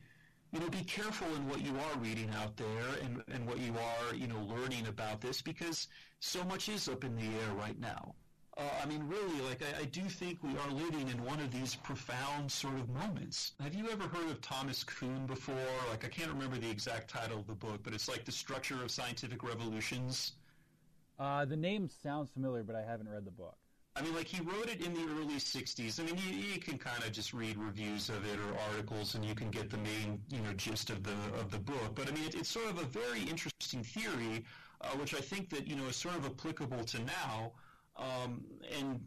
you know, be careful in what you are reading out there and, and what you are, you know, learning about this because so much is up in the air right now. Uh, I mean, really, like, I, I, do think we are living in one of these profound sort of moments. Have you ever heard of Thomas Kuhn before? Like, I can't remember the exact title of the book, but it's like The Structure of Scientific Revolutions. Uh, the name sounds familiar, but I haven't read the book. I mean, like he wrote it in the early '60s. I mean, you, you can kind of just read reviews of it or articles, and you can get the main, you know, gist of the of the book. But I mean, it, it's sort of a very interesting theory, uh, which I think that you know is sort of applicable to now. Um, and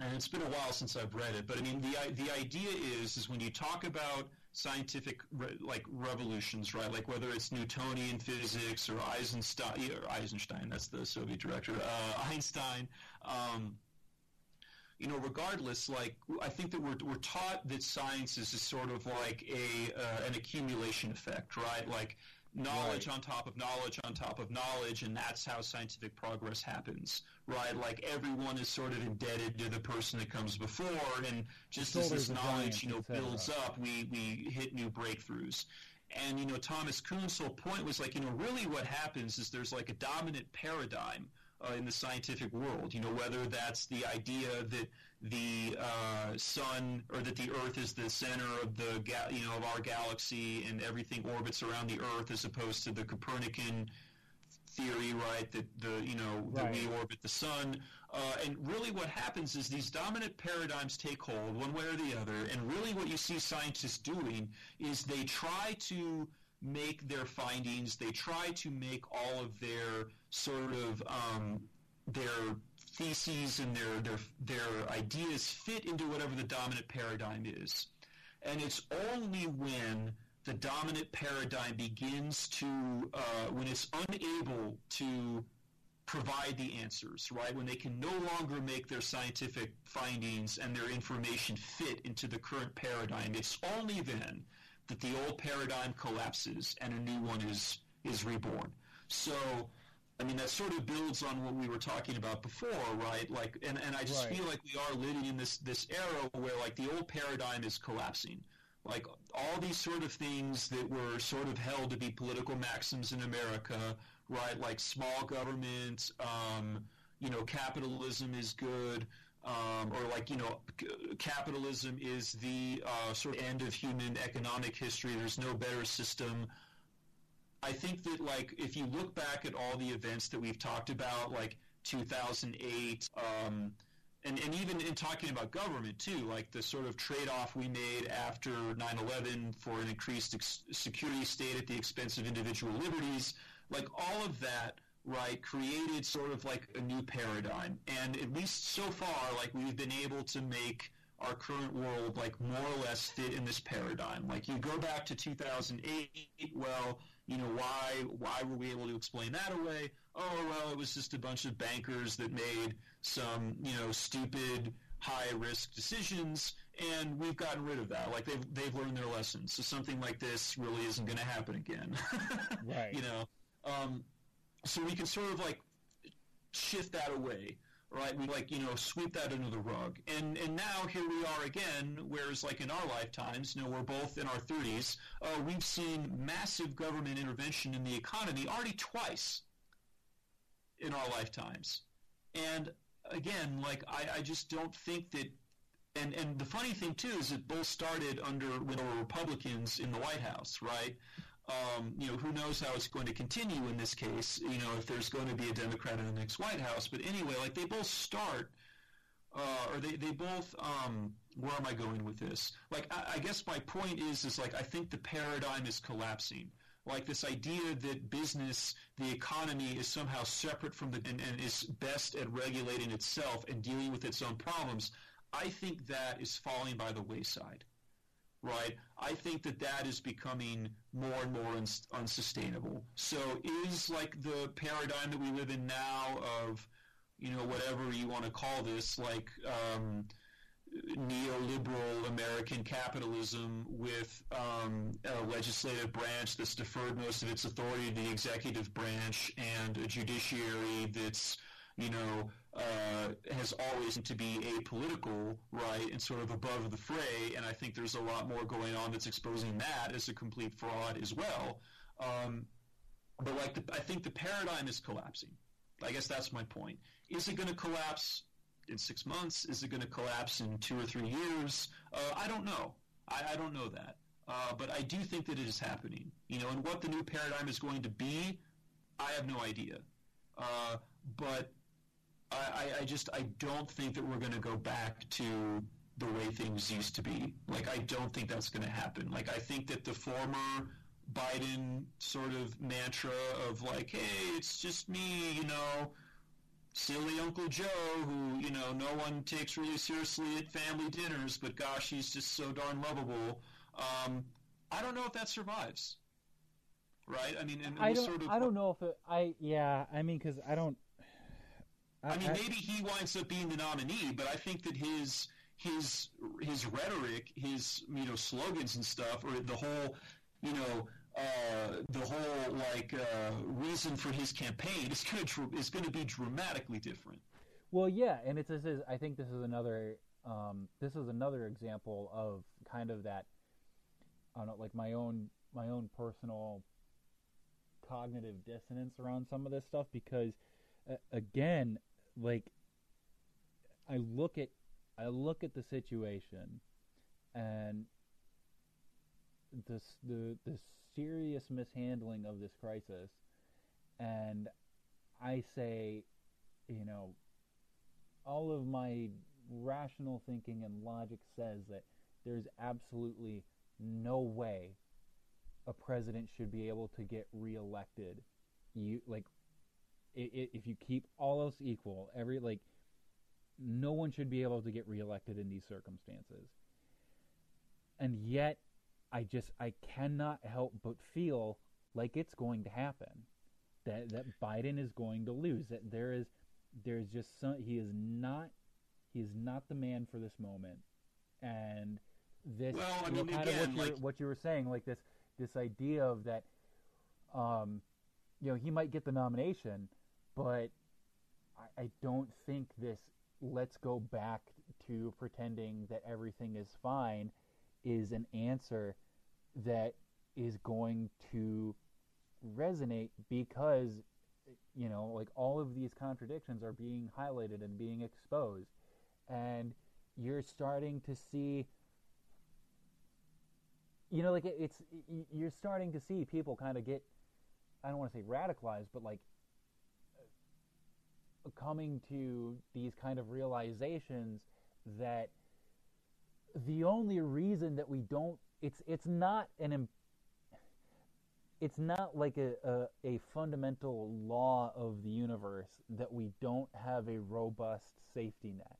and it's been a while since I've read it, but I mean, the the idea is is when you talk about scientific re, like revolutions, right? Like whether it's Newtonian physics or Eisenstein, or Eisenstein, that's the Soviet director, uh, Einstein. Um, you know, regardless, like I think that we're we're taught that science is a sort of like a uh, an accumulation effect, right? Like knowledge right. on top of knowledge on top of knowledge, and that's how scientific progress happens, right? Like everyone is sort of indebted to the person that comes before, and just as this knowledge, you know, builds up, we we hit new breakthroughs. And you know, Thomas Kuhn's whole point was like, you know, really what happens is there's like a dominant paradigm uh, in the scientific world. You know, whether that's the idea that the uh, sun or that the Earth is the center of the ga- you know of our galaxy and everything orbits around the Earth, as opposed to the Copernican theory, right? That the you know right. that we orbit the sun. Uh, and really, what happens is these dominant paradigms take hold one way or the other. And really, what you see scientists doing is they try to make their findings, they try to make all of their sort of um, their theses and their, their their ideas fit into whatever the dominant paradigm is. And it's only when the dominant paradigm begins to uh, when it's unable to provide the answers, right? When they can no longer make their scientific findings and their information fit into the current paradigm, it's only then that the old paradigm collapses and a new one is is reborn. So I mean, that sort of builds on what we were talking about before, right? Like, and, and I just right. feel like we are living in this, this era where, like, the old paradigm is collapsing. Like, all these sort of things that were sort of held to be political maxims in America, right? Like small government, um, you know, capitalism is good, um, or like, you know, c- capitalism is the uh, sort of end of human economic history. There's no better system. I think that like if you look back at all the events that we've talked about, like 2008, um, and, and even in talking about government too, like the sort of trade-off we made after 9/11 for an increased ex- security state at the expense of individual liberties, like all of that, right, created sort of like a new paradigm. And at least so far, like we've been able to make our current world like more or less fit in this paradigm. Like you go back to 2008, well, you know, why why were we able to explain that away? Oh, well, it was just a bunch of bankers that made some, you know, stupid high risk decisions and we've gotten rid of that. Like they've they've learned their lessons. So something like this really isn't going to happen again. right. You know. Um, so we can sort of like shift that away right? We like you know sweep that under the rug, and and now here we are again. Whereas like in our lifetimes, you know, we're both in our 30s. Uh, we've seen massive government intervention in the economy already twice in our lifetimes, and again, like I, I just don't think that. And and the funny thing too is it both started under when there were Republicans in the White House, right? Um, you know, who knows how it's going to continue in this case, you know, if there's going to be a Democrat in the next White House. But anyway, like they both start, uh, or they, they both, um, where am I going with this? Like, I, I guess my point is, is like, I think the paradigm is collapsing. Like this idea that business, the economy is somehow separate from the, and, and is best at regulating itself and dealing with its own problems. I think that is falling by the wayside right? I think that that is becoming more and more uns- unsustainable. So is like the paradigm that we live in now of, you know, whatever you want to call this, like um, neoliberal American capitalism with um, a legislative branch that's deferred most of its authority to the executive branch and a judiciary that's, you know, uh, has always to be apolitical, right, and sort of above the fray. And I think there's a lot more going on that's exposing that as a complete fraud as well. Um, but like, the, I think the paradigm is collapsing. I guess that's my point. Is it going to collapse in six months? Is it going to collapse in two or three years? Uh, I don't know. I, I don't know that. Uh, but I do think that it is happening. You know, and what the new paradigm is going to be, I have no idea. Uh, but I, I just I don't think that we're going to go back to the way things used to be. Like I don't think that's going to happen. Like I think that the former Biden sort of mantra of like, hey, it's just me, you know, silly Uncle Joe who, you know, no one takes really seriously at family dinners, but gosh, he's just so darn lovable. Um, I don't know if that survives. Right? I mean, and I don't. Sort of, I don't know if it. I yeah. I mean, because I don't. I, I mean, maybe he winds up being the nominee, but I think that his his his rhetoric, his you know slogans and stuff, or the whole you know uh, the whole like uh, reason for his campaign is going to is going to be dramatically different. Well, yeah, and it's this is I think this is another um, this is another example of kind of that I don't know like my own my own personal cognitive dissonance around some of this stuff because uh, again like I look at I look at the situation and this the the serious mishandling of this crisis and I say you know all of my rational thinking and logic says that there's absolutely no way a president should be able to get reelected. You like if you keep all else equal, every like no one should be able to get reelected in these circumstances. And yet, I just I cannot help but feel like it's going to happen. That that Biden is going to lose. That there is there's just some he is not he is not the man for this moment. And this well, I mean, kind again, of what, like... you what you were saying, like this this idea of that um, you know, he might get the nomination, but I, I don't think this let's go back to pretending that everything is fine is an answer that is going to resonate because you know like all of these contradictions are being highlighted and being exposed. And you're starting to see you know like it's you're starting to see people kind of get i don't want to say radicalized but like coming to these kind of realizations that the only reason that we don't it's it's not an it's not like a, a, a fundamental law of the universe that we don't have a robust safety net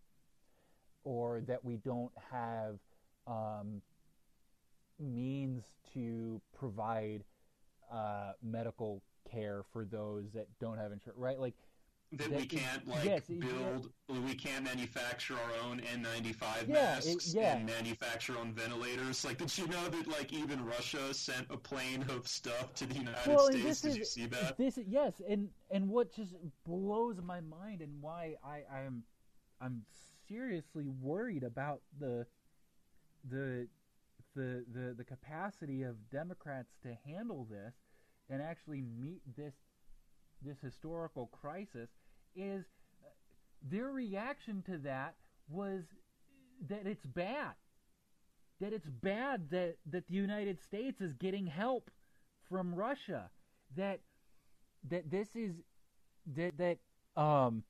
or that we don't have um, means to provide uh, medical care for those that don't have insurance, right? Like that, that we can't like yes, build, yeah. we can't manufacture our own N95 yeah, masks it, yeah. and manufacture our own ventilators. Like, did you know that like even Russia sent a plane of stuff to the United well, States? Did is, you see that? This, yes, and and what just blows my mind and why I I'm I'm seriously worried about the the the the the capacity of Democrats to handle this and actually meet this this historical crisis is their reaction to that was that it's bad. That it's bad that that the United States is getting help from Russia. That that this is that that um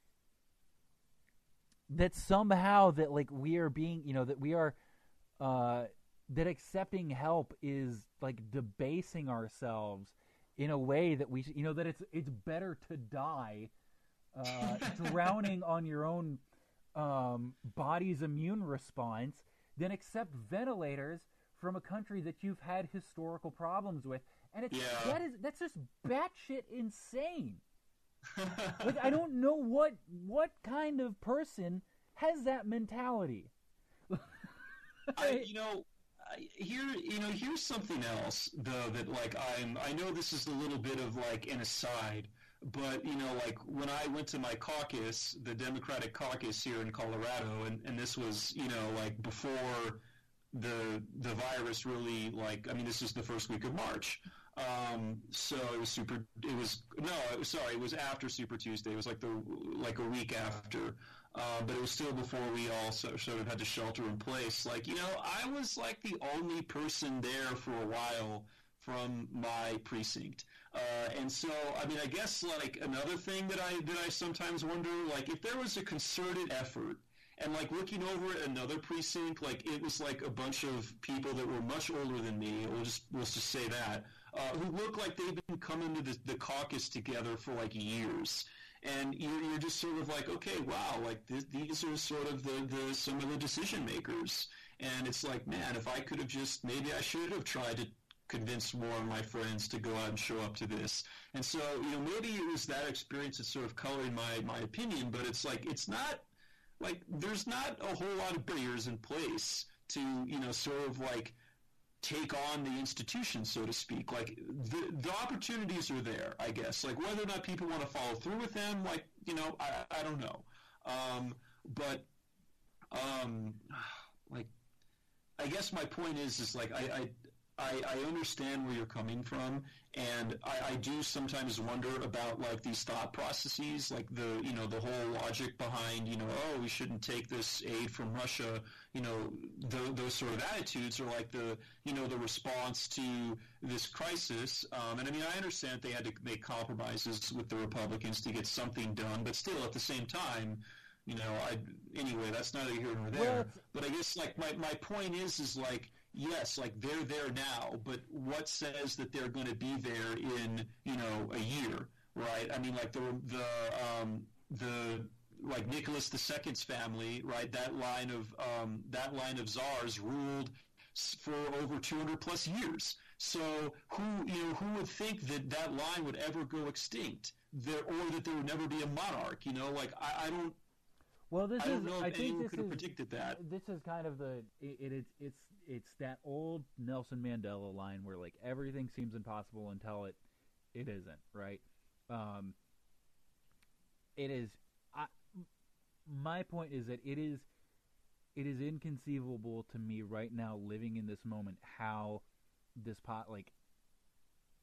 that somehow that like we are being you know that we are uh that accepting help is like debasing ourselves in a way that we you know that it's it's better to die uh, drowning on your own um, body's immune response than accept ventilators from a country that you've had historical problems with and it's yeah. that is that's just batshit insane like I don't know what what kind of person has that mentality. I, you know, here you know here's something else though that like I'm I know this is a little bit of like an aside, but you know like when I went to my caucus, the Democratic caucus here in Colorado, and and this was you know like before the the virus really like I mean this is the first week of March. Um, so it was super. It was no. It was sorry. It was after Super Tuesday. It was like the like a week after. Uh, but it was still before we all so, sort of had to shelter in place. Like you know, I was like the only person there for a while from my precinct. Uh, and so, I mean, I guess like another thing that I that I sometimes wonder, like if there was a concerted effort and like looking over at another precinct, like it was like a bunch of people that were much older than me. We'll just we'll just say that uh, who look like they've been coming to the, the caucus together for like years. And you're, you're just sort of like, okay, wow, like th- these are sort of the, the some of the decision makers. And it's like, man, if I could have just maybe I should have tried to convince more of my friends to go out and show up to this. And so, you know, maybe it was that experience that sort of colored my, my opinion, but it's like, it's not, like, there's not a whole lot of barriers in place to, you know, sort of like take on the institution, so to speak. Like the the opportunities are there, I guess. Like whether or not people want to follow through with them, like you know, I I don't know. Um, but um, like I guess my point is is like I, I, I I, understand where you're coming from, and I, I do sometimes wonder about like these thought processes, like the you know the whole logic behind you know oh we shouldn't take this aid from Russia, you know those sort of attitudes are like the you know the response to this crisis. Um, and I mean I understand they had to make compromises with the Republicans to get something done, but still at the same time you know, I anyway, that's neither here nor there. Well, but I guess like my, my point is is like yes, like they're there now, but what says that they're going to be there in you know a year, right? I mean, like the the um, the like Nicholas II's family, right? That line of um, that line of czars ruled for over 200 plus years. So who you know who would think that that line would ever go extinct, there, or that there would never be a monarch? You know, like I, I don't. Well, this I is. I think this is predicted that. This is kind of the. It, it, it's it's that old Nelson Mandela line where like everything seems impossible until it it isn't, right? Um, it is. I, my point is that it is it is inconceivable to me right now, living in this moment, how this pot like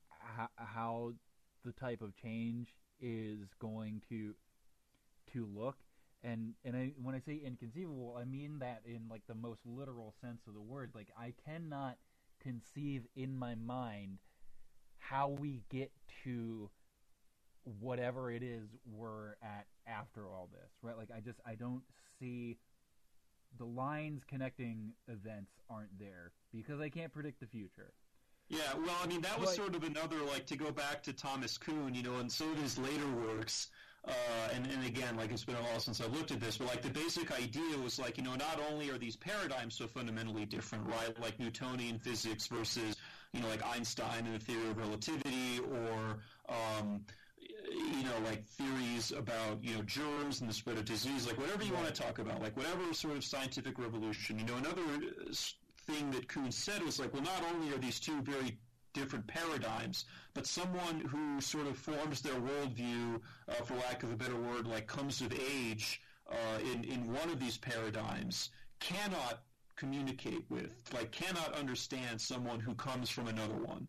how, how the type of change is going to to look and and I, when I say inconceivable, I mean that in like the most literal sense of the word. Like I cannot conceive in my mind how we get to whatever it is we're at after all this, right? Like I just I don't see the lines connecting events aren't there because I can't predict the future. Yeah, well, I mean that was but, sort of another like to go back to Thomas Kuhn, you know, and some of his later works. Uh, and, and again, like it's been a while since I've looked at this, but like the basic idea was like, you know, not only are these paradigms so fundamentally different, right? Like Newtonian physics versus, you know, like Einstein and the theory of relativity or, um, you know, like theories about, you know, germs and the spread of disease, like whatever you want to talk about, like whatever sort of scientific revolution. You know, another thing that Kuhn said was like, well, not only are these two very different paradigms, but someone who sort of forms their worldview, uh, for lack of a better word, like comes of age uh, in, in one of these paradigms, cannot communicate with, like cannot understand someone who comes from another one.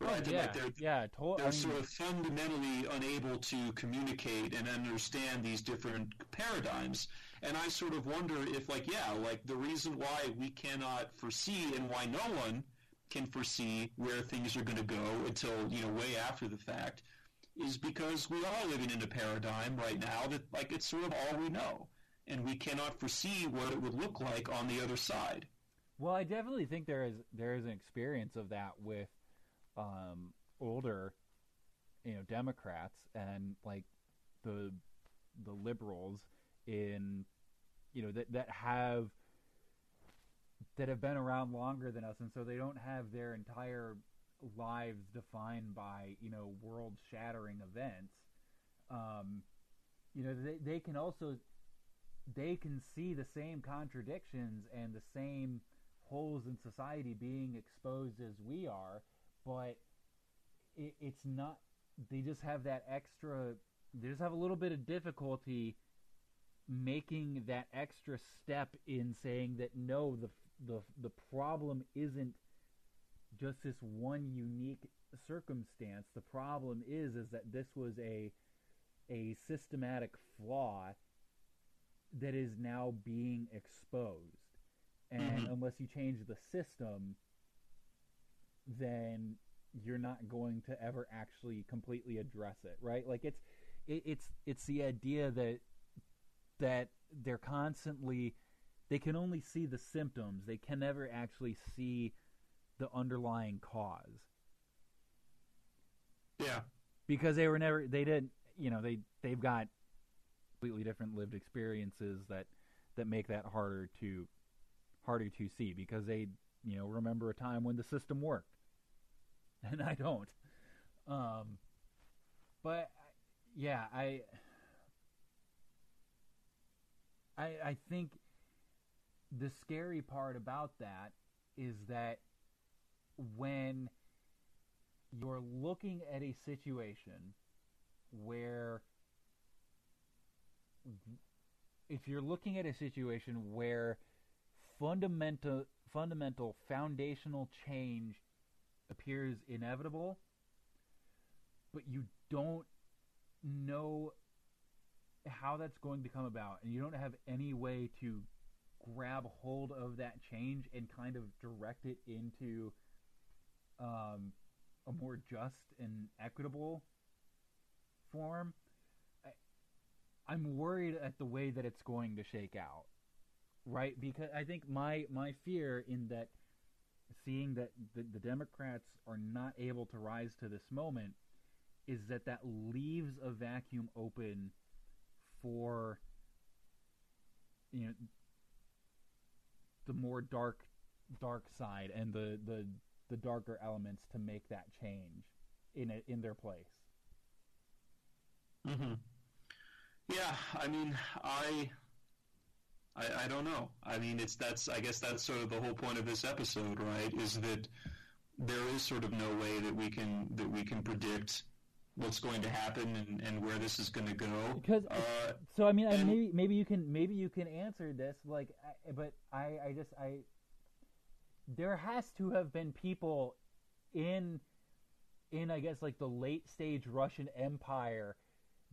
Right? Oh, yeah, like they're, yeah, totally. They're sort of fundamentally unable to communicate and understand these different paradigms. And I sort of wonder if, like, yeah, like the reason why we cannot foresee and why no one can foresee where things are going to go until, you know, way after the fact is because we are living in a paradigm right now that, like, it's sort of all we know. And we cannot foresee what it would look like on the other side. Well, I definitely think there is there is an experience of that with um, older, you know, Democrats and like the the liberals in you know that that have that have been around longer than us and so they don't have their entire lives defined by you know world shattering events um, you know they, they can also they can see the same contradictions and the same holes in society being exposed as we are but it, it's not. They just have that extra. They just have a little bit of difficulty making that extra step in saying that no, the the the problem isn't just this one unique circumstance. The problem is is that this was a a systematic flaw that is now being exposed. And mm-hmm. unless you change the system, then you're not going to ever actually completely address it, right? Like it's it, it's it's the idea that that they're constantly they can only see the symptoms. They can never actually see the underlying cause. Yeah. Because they were never they didn't, you know, they they've got completely different lived experiences that that make that harder to harder to see because they, you know, remember a time when the system worked and I don't. Um, but yeah, I, I, I think the scary part about that is that when you're looking at a situation where if you're looking at a situation where fundamental fundamental foundational change appears inevitable, but you don't know how that's going to come about, and you don't have any way to grab hold of that change and kind of direct it into um, a more just and equitable form. I, I'm worried at the way that it's going to shake out, right? Because I think my my fear in that seeing that the, the Democrats are not able to rise to this moment is that that leaves a vacuum open for you know the more dark dark side and the the the darker elements to make that change in it in their place. Mm-hmm. Yeah, I mean, I I, I don't know. I mean, it's that's I guess that's sort of the whole point of this episode, right? Is that there is sort of no way that we can that we can predict what's going to happen and, and where this is going to go. Because uh, so I mean, and, maybe maybe you can maybe you can answer this like, but I I just I there has to have been people in in I guess like the late stage Russian Empire.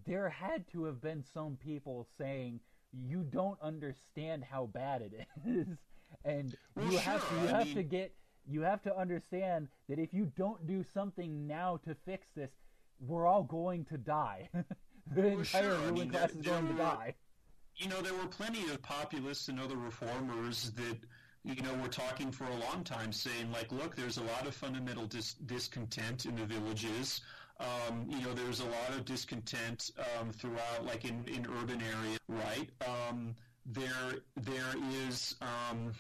There had to have been some people saying you don't understand how bad it is, and well, you sure. have to you I have mean... to get you have to understand that if you don't do something now to fix this, we're all going to die. the well, entire sure. ruling I mean, class there, is going were, to die. You know, there were plenty of populists and other reformers that you know, were talking for a long time saying, like, look, there's a lot of fundamental dis- discontent in the villages. Um, you know, there's a lot of discontent um, throughout, like in, in urban areas, right? Um, there, there is, um,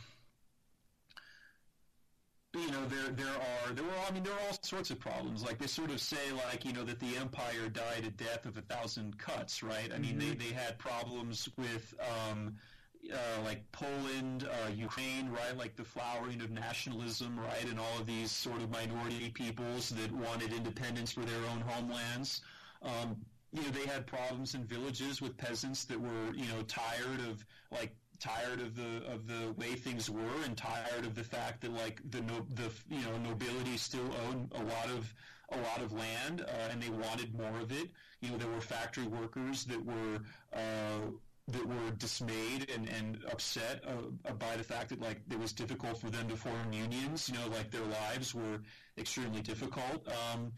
you know, there, there are, there were, I mean, there are all sorts of problems. Like they sort of say, like, you know, that the empire died a death of a thousand cuts, right? I mean, mm-hmm. they, they had problems with, um, uh, like Poland, uh, Ukraine, right? Like the flowering of nationalism, right? And all of these sort of minority peoples that wanted independence for their own homelands. Um, you know, they had problems in villages with peasants that were, you know, tired of like tired of the of the way things were and tired of the fact that like the no, the you know nobility still owned a lot of a lot of land uh, and they wanted more of it. You know, there were factory workers that were uh, that were dismayed and, and upset uh, by the fact that like it was difficult for them to form unions. You know, like their lives were extremely difficult. Um,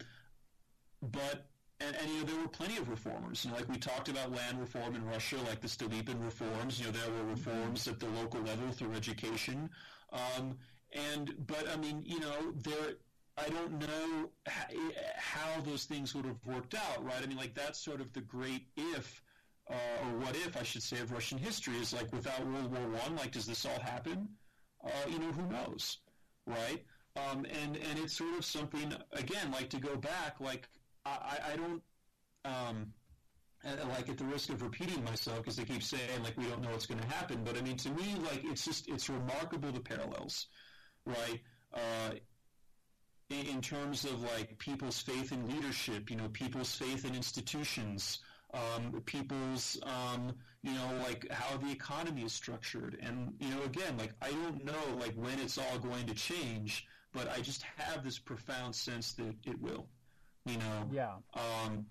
but and, and, you know there were plenty of reformers. You know, like we talked about land reform in Russia, like the Stolypin reforms. You know, there were reforms at the local level through education. Um, and but I mean, you know, there. I don't know how those things would have worked out, right? I mean, like that's sort of the great if uh, or what if I should say of Russian history is like without World War One, like does this all happen? Uh, you know, who knows, right? Um, and and it's sort of something again, like to go back, like I, I don't. Um, like at the risk of repeating myself because they keep saying like we don't know what's going to happen, but I mean to me like it's just it's remarkable the parallels, right? Uh, in, in terms of like people's faith in leadership, you know, people's faith in institutions, um, people's, um, you know, like how the economy is structured. And, you know, again, like I don't know like when it's all going to change, but I just have this profound sense that it will, you know. Yeah. Um,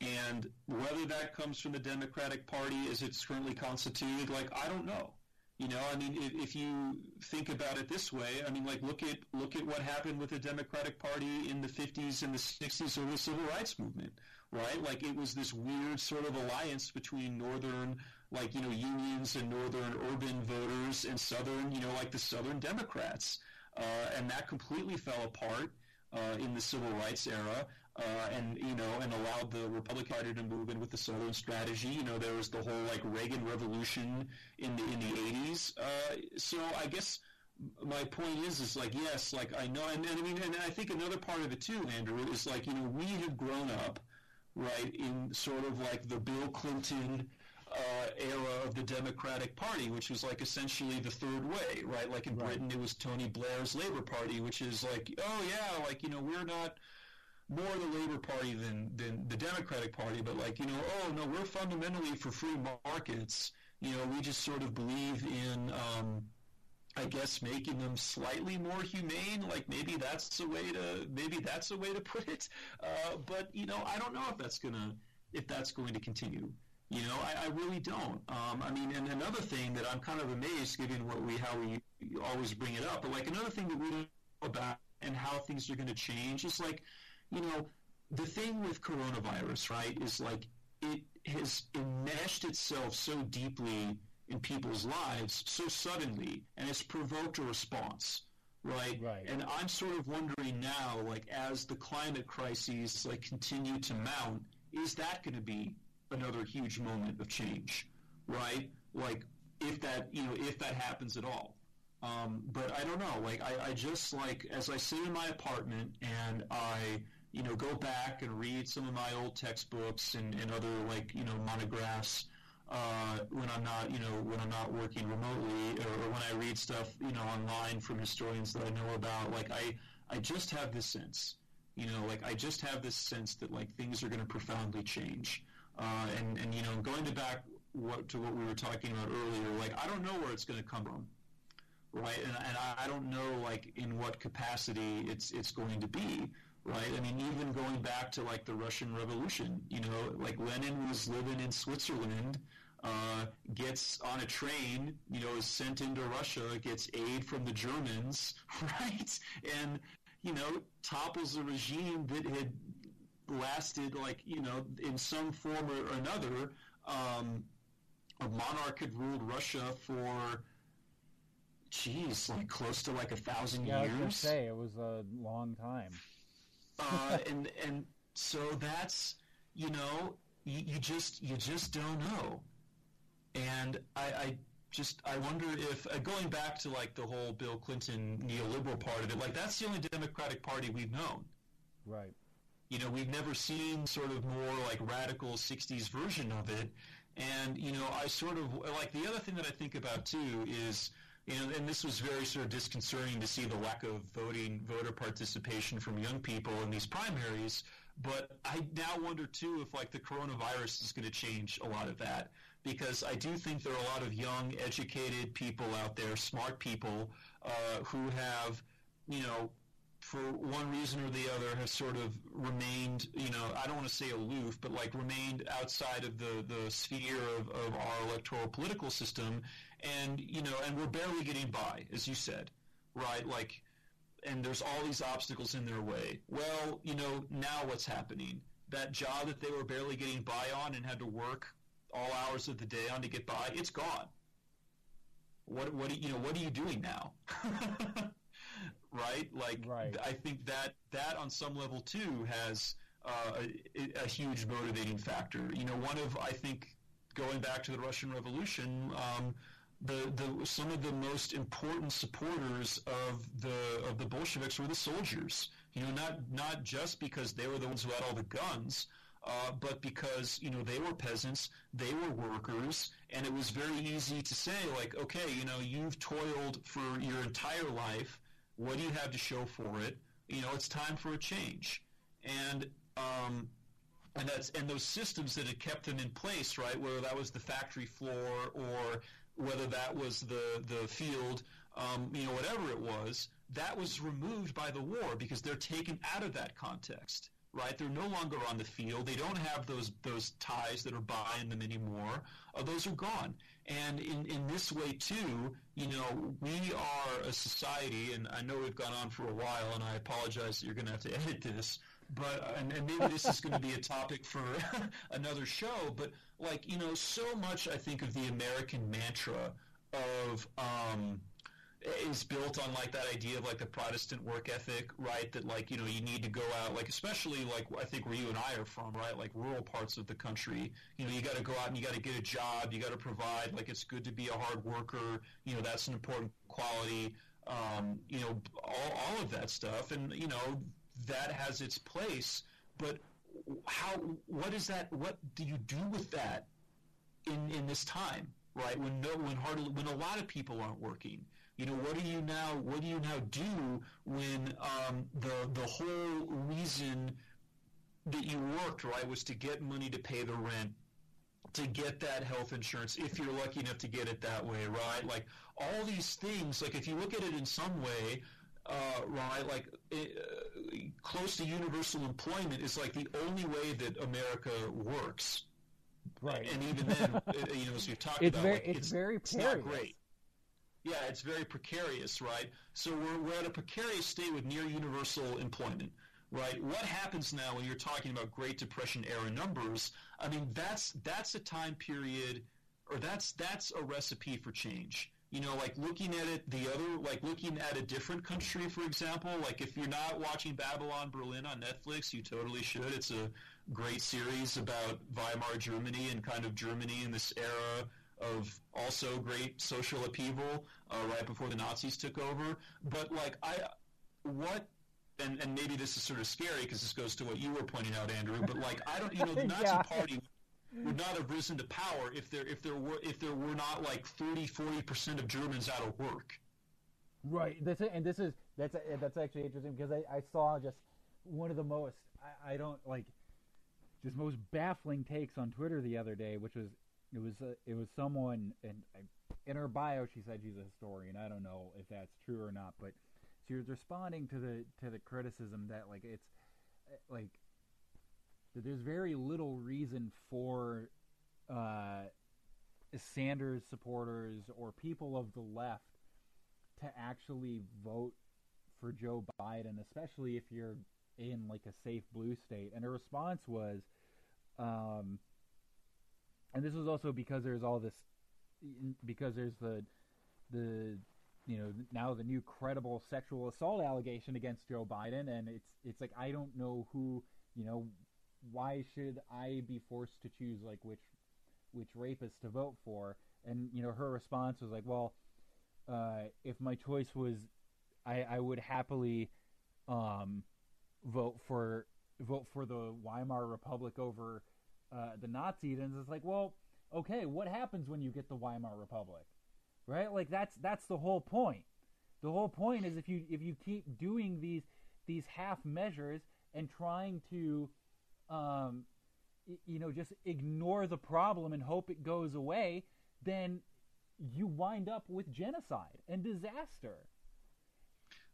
and whether that comes from the Democratic Party as it's currently constituted, like I don't know. You know, I mean, if, if, you think about it this way, I mean, like look at look at what happened with the Democratic Party in the 50s and the 60s or the Civil Rights Movement right? Like it was this weird sort of alliance between northern, like, you know, unions and northern urban voters and southern, you know, like the southern Democrats. Uh, and that completely fell apart uh, in the civil rights era. Uh, and you know, and allowed the Republican Party to move in with the Southern strategy. You know, there was the whole like Reagan Revolution in the in the '80s. Uh, so I guess my point is, is like yes, like I know, and, and I mean, and I think another part of it too, Andrew, is like you know we have grown up right, in sort of like the Bill Clinton era of the Democratic Party, which was like essentially the third way, right? Like in right. Britain, it was Tony Blair's Labour Party, which is like, oh yeah, like you know, we're not more the Labour Party than than the Democratic Party, but like you know, oh no, we're fundamentally for free markets. You know, we just sort of believe in. Um, I guess making them slightly more humane, like maybe that's a way to maybe that's a way to put it. Uh, but you know, I don't know if that's gonna if that's going to continue. You know, I, I really don't. Um, I mean, and another thing that I'm kind of amazed, given what we how we always bring it up, but like another thing that we don't know about and how things are going to change is like, you know, the thing with coronavirus, right, is like it has enmeshed itself so deeply in people's lives so suddenly, and it's provoked a response, right? Right. And I'm sort of wondering now, like as the climate crises like continue to mount, is that going to be another huge moment of change, right? Like if that you know if that happens at all. Um, but I don't know. Like I, I just like as I sit in my apartment and I you know go back and read some of my old textbooks and, and other like you know monographs uh, when I'm not, you know, when I'm not working remotely, or, or, when I read stuff, you know, online from historians that I know about. Like I, I just have this sense, you know, like I just have this sense that like things are going to profoundly change. Uh, and and you know, going to back what to what we were talking about earlier, like I don't know where it's going to come from, right? And and I, don't know like in what capacity it's it's going to be right? I mean, even going back to like the Russian Revolution, you know, like Lenin was living in Switzerland uh, gets on a train, you know, is sent into Russia, gets aid from the Germans, right? And, you know, topples a regime that had lasted like you know in some form or another. Um, a monarch had ruled Russia for, geez, like close to like a thousand yeah, years. I was say it was a long time. uh, and and so that's you know you, you just you just don't know, and I, I just I wonder if uh, going back to like the whole Bill Clinton neoliberal part of it, like that's the only Democratic Party we've known. Right. You know, we've never seen sort of more like radical '60s version of it, and you know, I sort of like the other thing that I think about too is. You know, and this was very sort of disconcerting to see the lack of voting, voter participation from young people in these primaries. But I now wonder too if like the coronavirus is going to change a lot of that because I do think there are a lot of young, educated people out there, smart people uh, who have, you know, for one reason or the other, has sort of remained, you know, I don't want to say aloof, but like remained outside of the, the sphere of, of our electoral political system. And, you know, and we're barely getting by, as you said, right? Like, and there's all these obstacles in their way. Well, you know, now what's happening? That job that they were barely getting by on and had to work all hours of the day on to get by, it's gone. What what you know? What are you doing now? right? Like, right. I think that that on some level too has uh, a, a, huge motivating factor. You know, one of I think going back to the Russian Revolution. Um, the, the some of the most important supporters of the of the Bolsheviks were the soldiers. You know, not not just because they were the ones who had all the guns, uh, but because you know they were peasants, they were workers, and it was very easy to say like, okay, you know, you've toiled for your entire life. What do you have to show for it? You know, it's time for a change, and um, and that's and those systems that had kept them in place, right? Whether that was the factory floor or whether that was the the field, um, you know, whatever it was, that was removed by the war because they're taken out of that context right? They're no longer on the field. They don't have those those ties that are buying them anymore. Uh, those are gone. And in, in this way too, you know, we are a society, and I know we've gone on for a while, and I apologize that you're going to have to edit this. But and, and maybe this is going to be a topic for another show. But like you know, so much I think of the American mantra of um, is built on like that idea of like the Protestant work ethic, right? That like you know you need to go out, like especially like I think where you and I are from, right? Like rural parts of the country, you know, you got to go out and you got to get a job, you got to provide. Like it's good to be a hard worker, you know, that's an important quality. Um, you know, all all of that stuff, and you know that has its place, but how? What is that? What do you do with that in in this time? Right when no when hardly when a lot of people aren't working, you know, what do you now? What do you now do when um, the the whole reason that you worked right was to get money to pay the rent, to get that health insurance, if you're lucky enough to get it that way, right? Like all these things. Like if you look at it in some way. Uh, right, like uh, close to universal employment is like the only way that America works. Right, and even then, you know, as you talked it's about, very, like, it's, it's, very it's not great. Yeah, it's very precarious, right? So we're, we're at a precarious state with near universal employment, right? What happens now when you're talking about Great Depression era numbers? I mean, that's that's a time period, or that's that's a recipe for change. You know, like looking at it, the other, like looking at a different country, for example. Like if you're not watching Babylon Berlin on Netflix, you totally should. It's a great series about Weimar Germany and kind of Germany in this era of also great social upheaval uh, right before the Nazis took over. But like I, what, and and maybe this is sort of scary because this goes to what you were pointing out, Andrew. But like I don't, you know, the Nazi Yeah. Party would not have risen to power if there if there were if there were not like 30 40 percent of Germans out of work. Right. That's it. And this is that's that's actually interesting because I, I saw just one of the most I, I don't like just most baffling takes on Twitter the other day, which was it was it was someone and in her bio she said she's a historian. I don't know if that's true or not, but she was responding to the to the criticism that like it's uh, like that there's very little reason for uh, Sanders supporters or people of the left to actually vote for Joe Biden, especially if you're in like a safe blue state, and her response was, um, and this was also because there's all this, because there's the, the, you know, now the new credible sexual assault allegation against Joe Biden, and it's it's like I don't know who, you know, why should I be forced to choose like which which rapist to vote for? And you know, her response was like, well, uh, if my choice was, I I would happily, um, vote for vote for the Weimar Republic over uh, the Nazis, and it's like, well, okay, what happens when you get the Weimar Republic, right? Like that's that's the whole point. The whole point is if you if you keep doing these these half measures and trying to, um, you know, just ignore the problem and hope it goes away, then you wind up with genocide and disaster.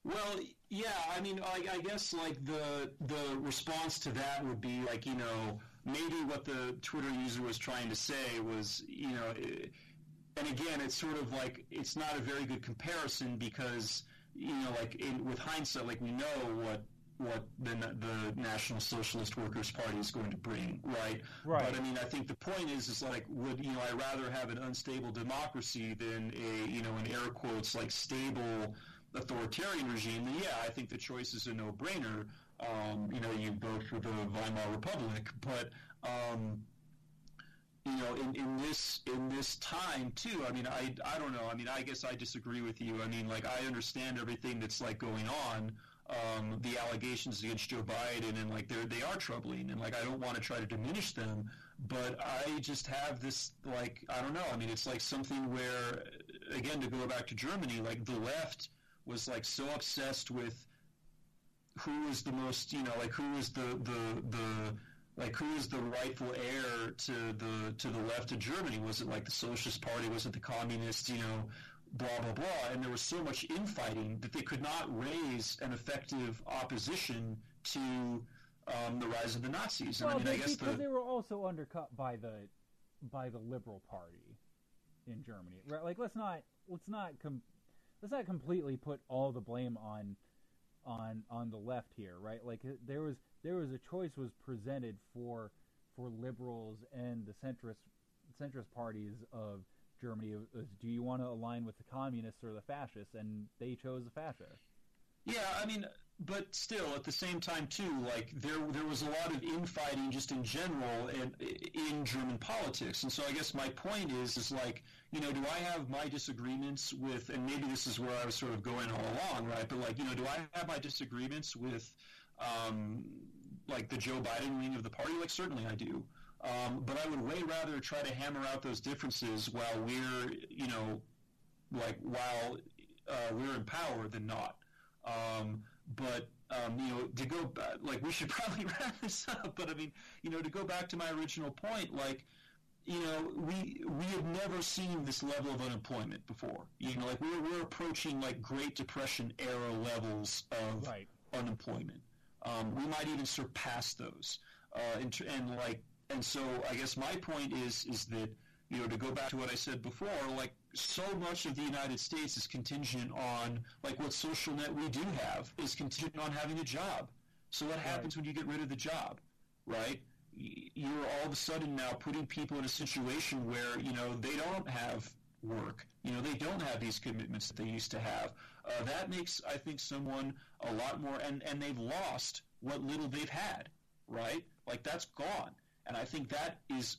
Well, yeah, I mean, I, I, guess like the the response to that would be like, you know, maybe what the Twitter user was trying to say was, you know, and again, it's sort of like it's not a very good comparison because, you know, like in, with hindsight, like we know what what the, the National Socialist Workers Party is going to bring, right? Right. But I mean, I think the point is, is like, would you know, I rather have an unstable democracy than a, you know, in air quotes, like stable authoritarian regime? Then yeah, I think the choice is a no-brainer. Um, you know, you go for the Weimar Republic, but um, you know, in, in this in this time too. I mean, I I don't know. I mean, I guess I disagree with you. I mean, like I understand everything that's like going on um, the allegations against Joe Biden, and like they they are troubling, and like I don't want to try to diminish them, but I just have this like I don't know. I mean, it's like something where, again, to go back to Germany, like the left was like so obsessed with who is the most, you know, like who is the the the like who is the rightful heir to the to the left of Germany? Was it like the Socialist Party? Was it the communists? You know, blah blah blah, and there was so much infighting that they could not raise an effective opposition to um, the rise of the Nazis. And well, I mean, I guess because the, they were also undercut by the by the Liberal Party in Germany. Right? Like let's not let's not com- let's not completely put all the blame on on on the left here, right? Like uh, there was there was a choice was presented for for liberals and the centrist centrist parties of Germany was, do you want to align with the communists or the fascists? And they chose the fascists. Yeah, I mean, but still, at the same time, too, like there there was a lot of infighting just in general in, in German politics, and so I guess my point is is like you know, do I have my disagreements with, and maybe this is where I was sort of going all along, right? But like you know, do I have my disagreements with um, like the Joe Biden wing of the party? Like certainly I do. Um, but I would way rather try to hammer out those differences while we're, you know, like while uh, we're in power than not. Um, but um, you know, to go back, like we should probably wrap this up. But I mean, you know, to go back to my original point, like you know, we we had never seen this level of unemployment before. You know, like we're we're approaching like Great Depression era levels of right. unemployment. Um, we might even surpass those. Uh, and, and like and so I guess my point is is that you know to go back to what I said before, like so much of the United States is contingent on like what social net we do have is contingent on having a job. So what happens when you get rid of the job, right? You're all of a sudden now putting people in a situation where you know they don't have work. You know they don't have these commitments that they used to have. Uh, that makes I think someone a lot more, and and they've lost what little they've had, right? Like that's gone. And I think that is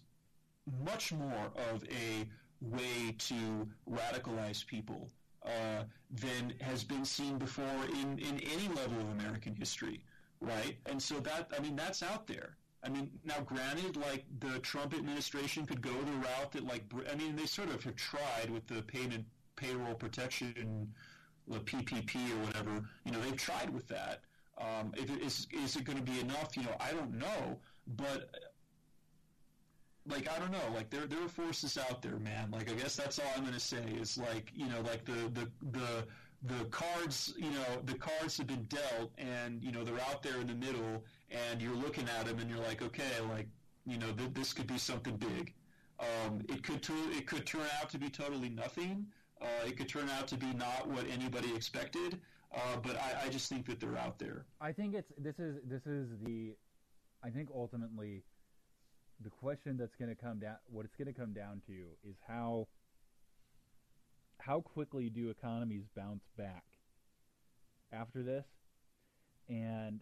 much more of a way to radicalize people uh, than has been seen before in, in any level of American history, right? And so that, I mean, that's out there. I mean, now granted, like the Trump administration could go the route that, like, I mean, they sort of have tried with the payment payroll protection, the PPP or whatever. You know, they've tried with that. Um, if it is, is it going to be enough? You know, I don't know. But like I don't know, like there there are forces out there, man. Like I guess that's all I'm gonna say is like you know like the the the the cards you know the cards have been dealt and you know they're out there in the middle and you're looking at them and you're like okay like you know th- this could be something big. Um, it could tu- it could turn out to be totally nothing. Uh, it could turn out to be not what anybody expected. Uh, but I, I, just think that they're out there. I think it's this is this is the, I think ultimately, the question that's going to come down, what it's going to come down to is how. How quickly do economies bounce back after this? And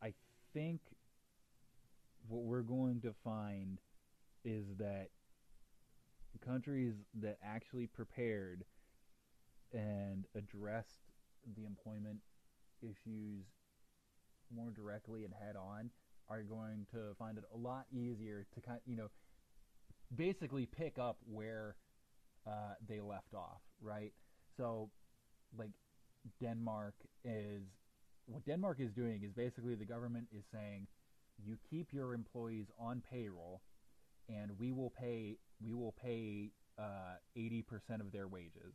I think what we're going to find is that the countries that actually prepared and addressed the employment issues more directly and head on are going to find it a lot easier to kind you know basically pick up where uh, they left off right so like denmark is what denmark is doing is basically the government is saying you keep your employees on payroll and we will pay we will pay uh, eighty uh, percent of their wages.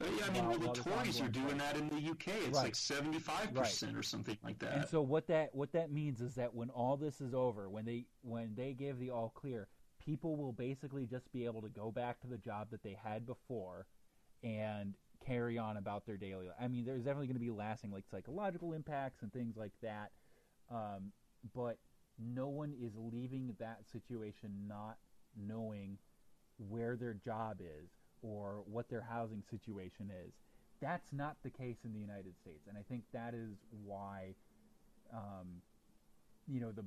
Uh, yeah, I mean, well, the Tories are doing that in the UK. It's right. like seventy-five right. percent or something like that. And so what that what that means is that when all this is over, when they when they give the all clear, people will basically just be able to go back to the job that they had before, and carry on about their daily. Life. I mean, there's definitely going to be lasting like psychological impacts and things like that. Um, but no one is leaving that situation not knowing where their job is or what their housing situation is. That's not the case in the United States, and I think that is why, um, you know, the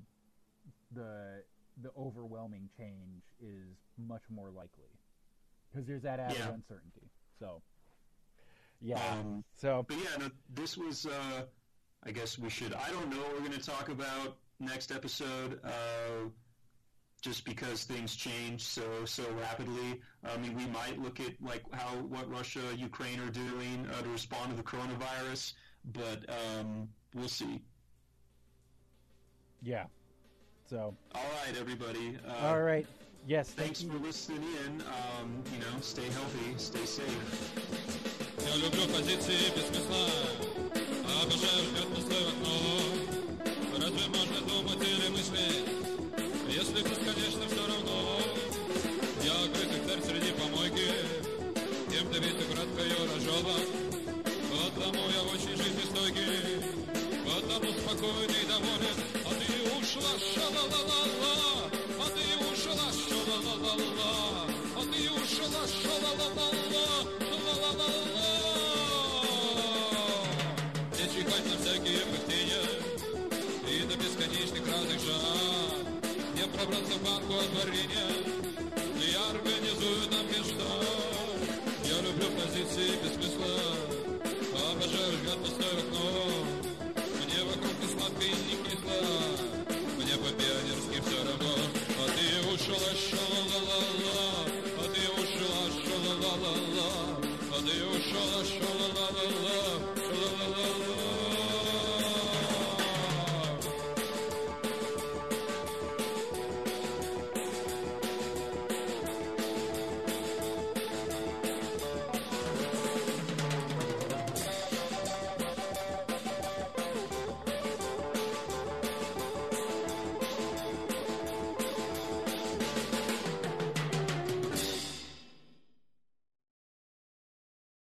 the the overwhelming change is much more likely because there's that added yeah. uncertainty. So, yeah. Um, so, but yeah, no, this was. Uh, I guess we should. I don't know what we're going to talk about next episode. Uh, just because things change so so rapidly. I mean, we might look at like how what Russia, Ukraine are doing uh, to respond to the coronavirus, but um, we'll see. Yeah. So. All right, everybody. Uh, All right. Yes. Thanks thank for listening in. Um, you know, stay healthy, stay safe. Я люблю позиции без смысла, обожаю в окно. рожован. Потому я очень жизнестойкий, потому спокойный и доволен. А ты ушла, ша-ла-ла-ла-ла, а ты ушла, ша-ла-ла-ла-ла, а ты ушла, ша-ла-ла-ла-ла, ла-ла-ла-ла. Не чихать на всякие пустыни, до бесконечных разных жар. Не пробраться в банку отворения, я организую нам позиции без смысла, обожаю взгляд пустое окно. Мне вокруг и сладко, и не кисло,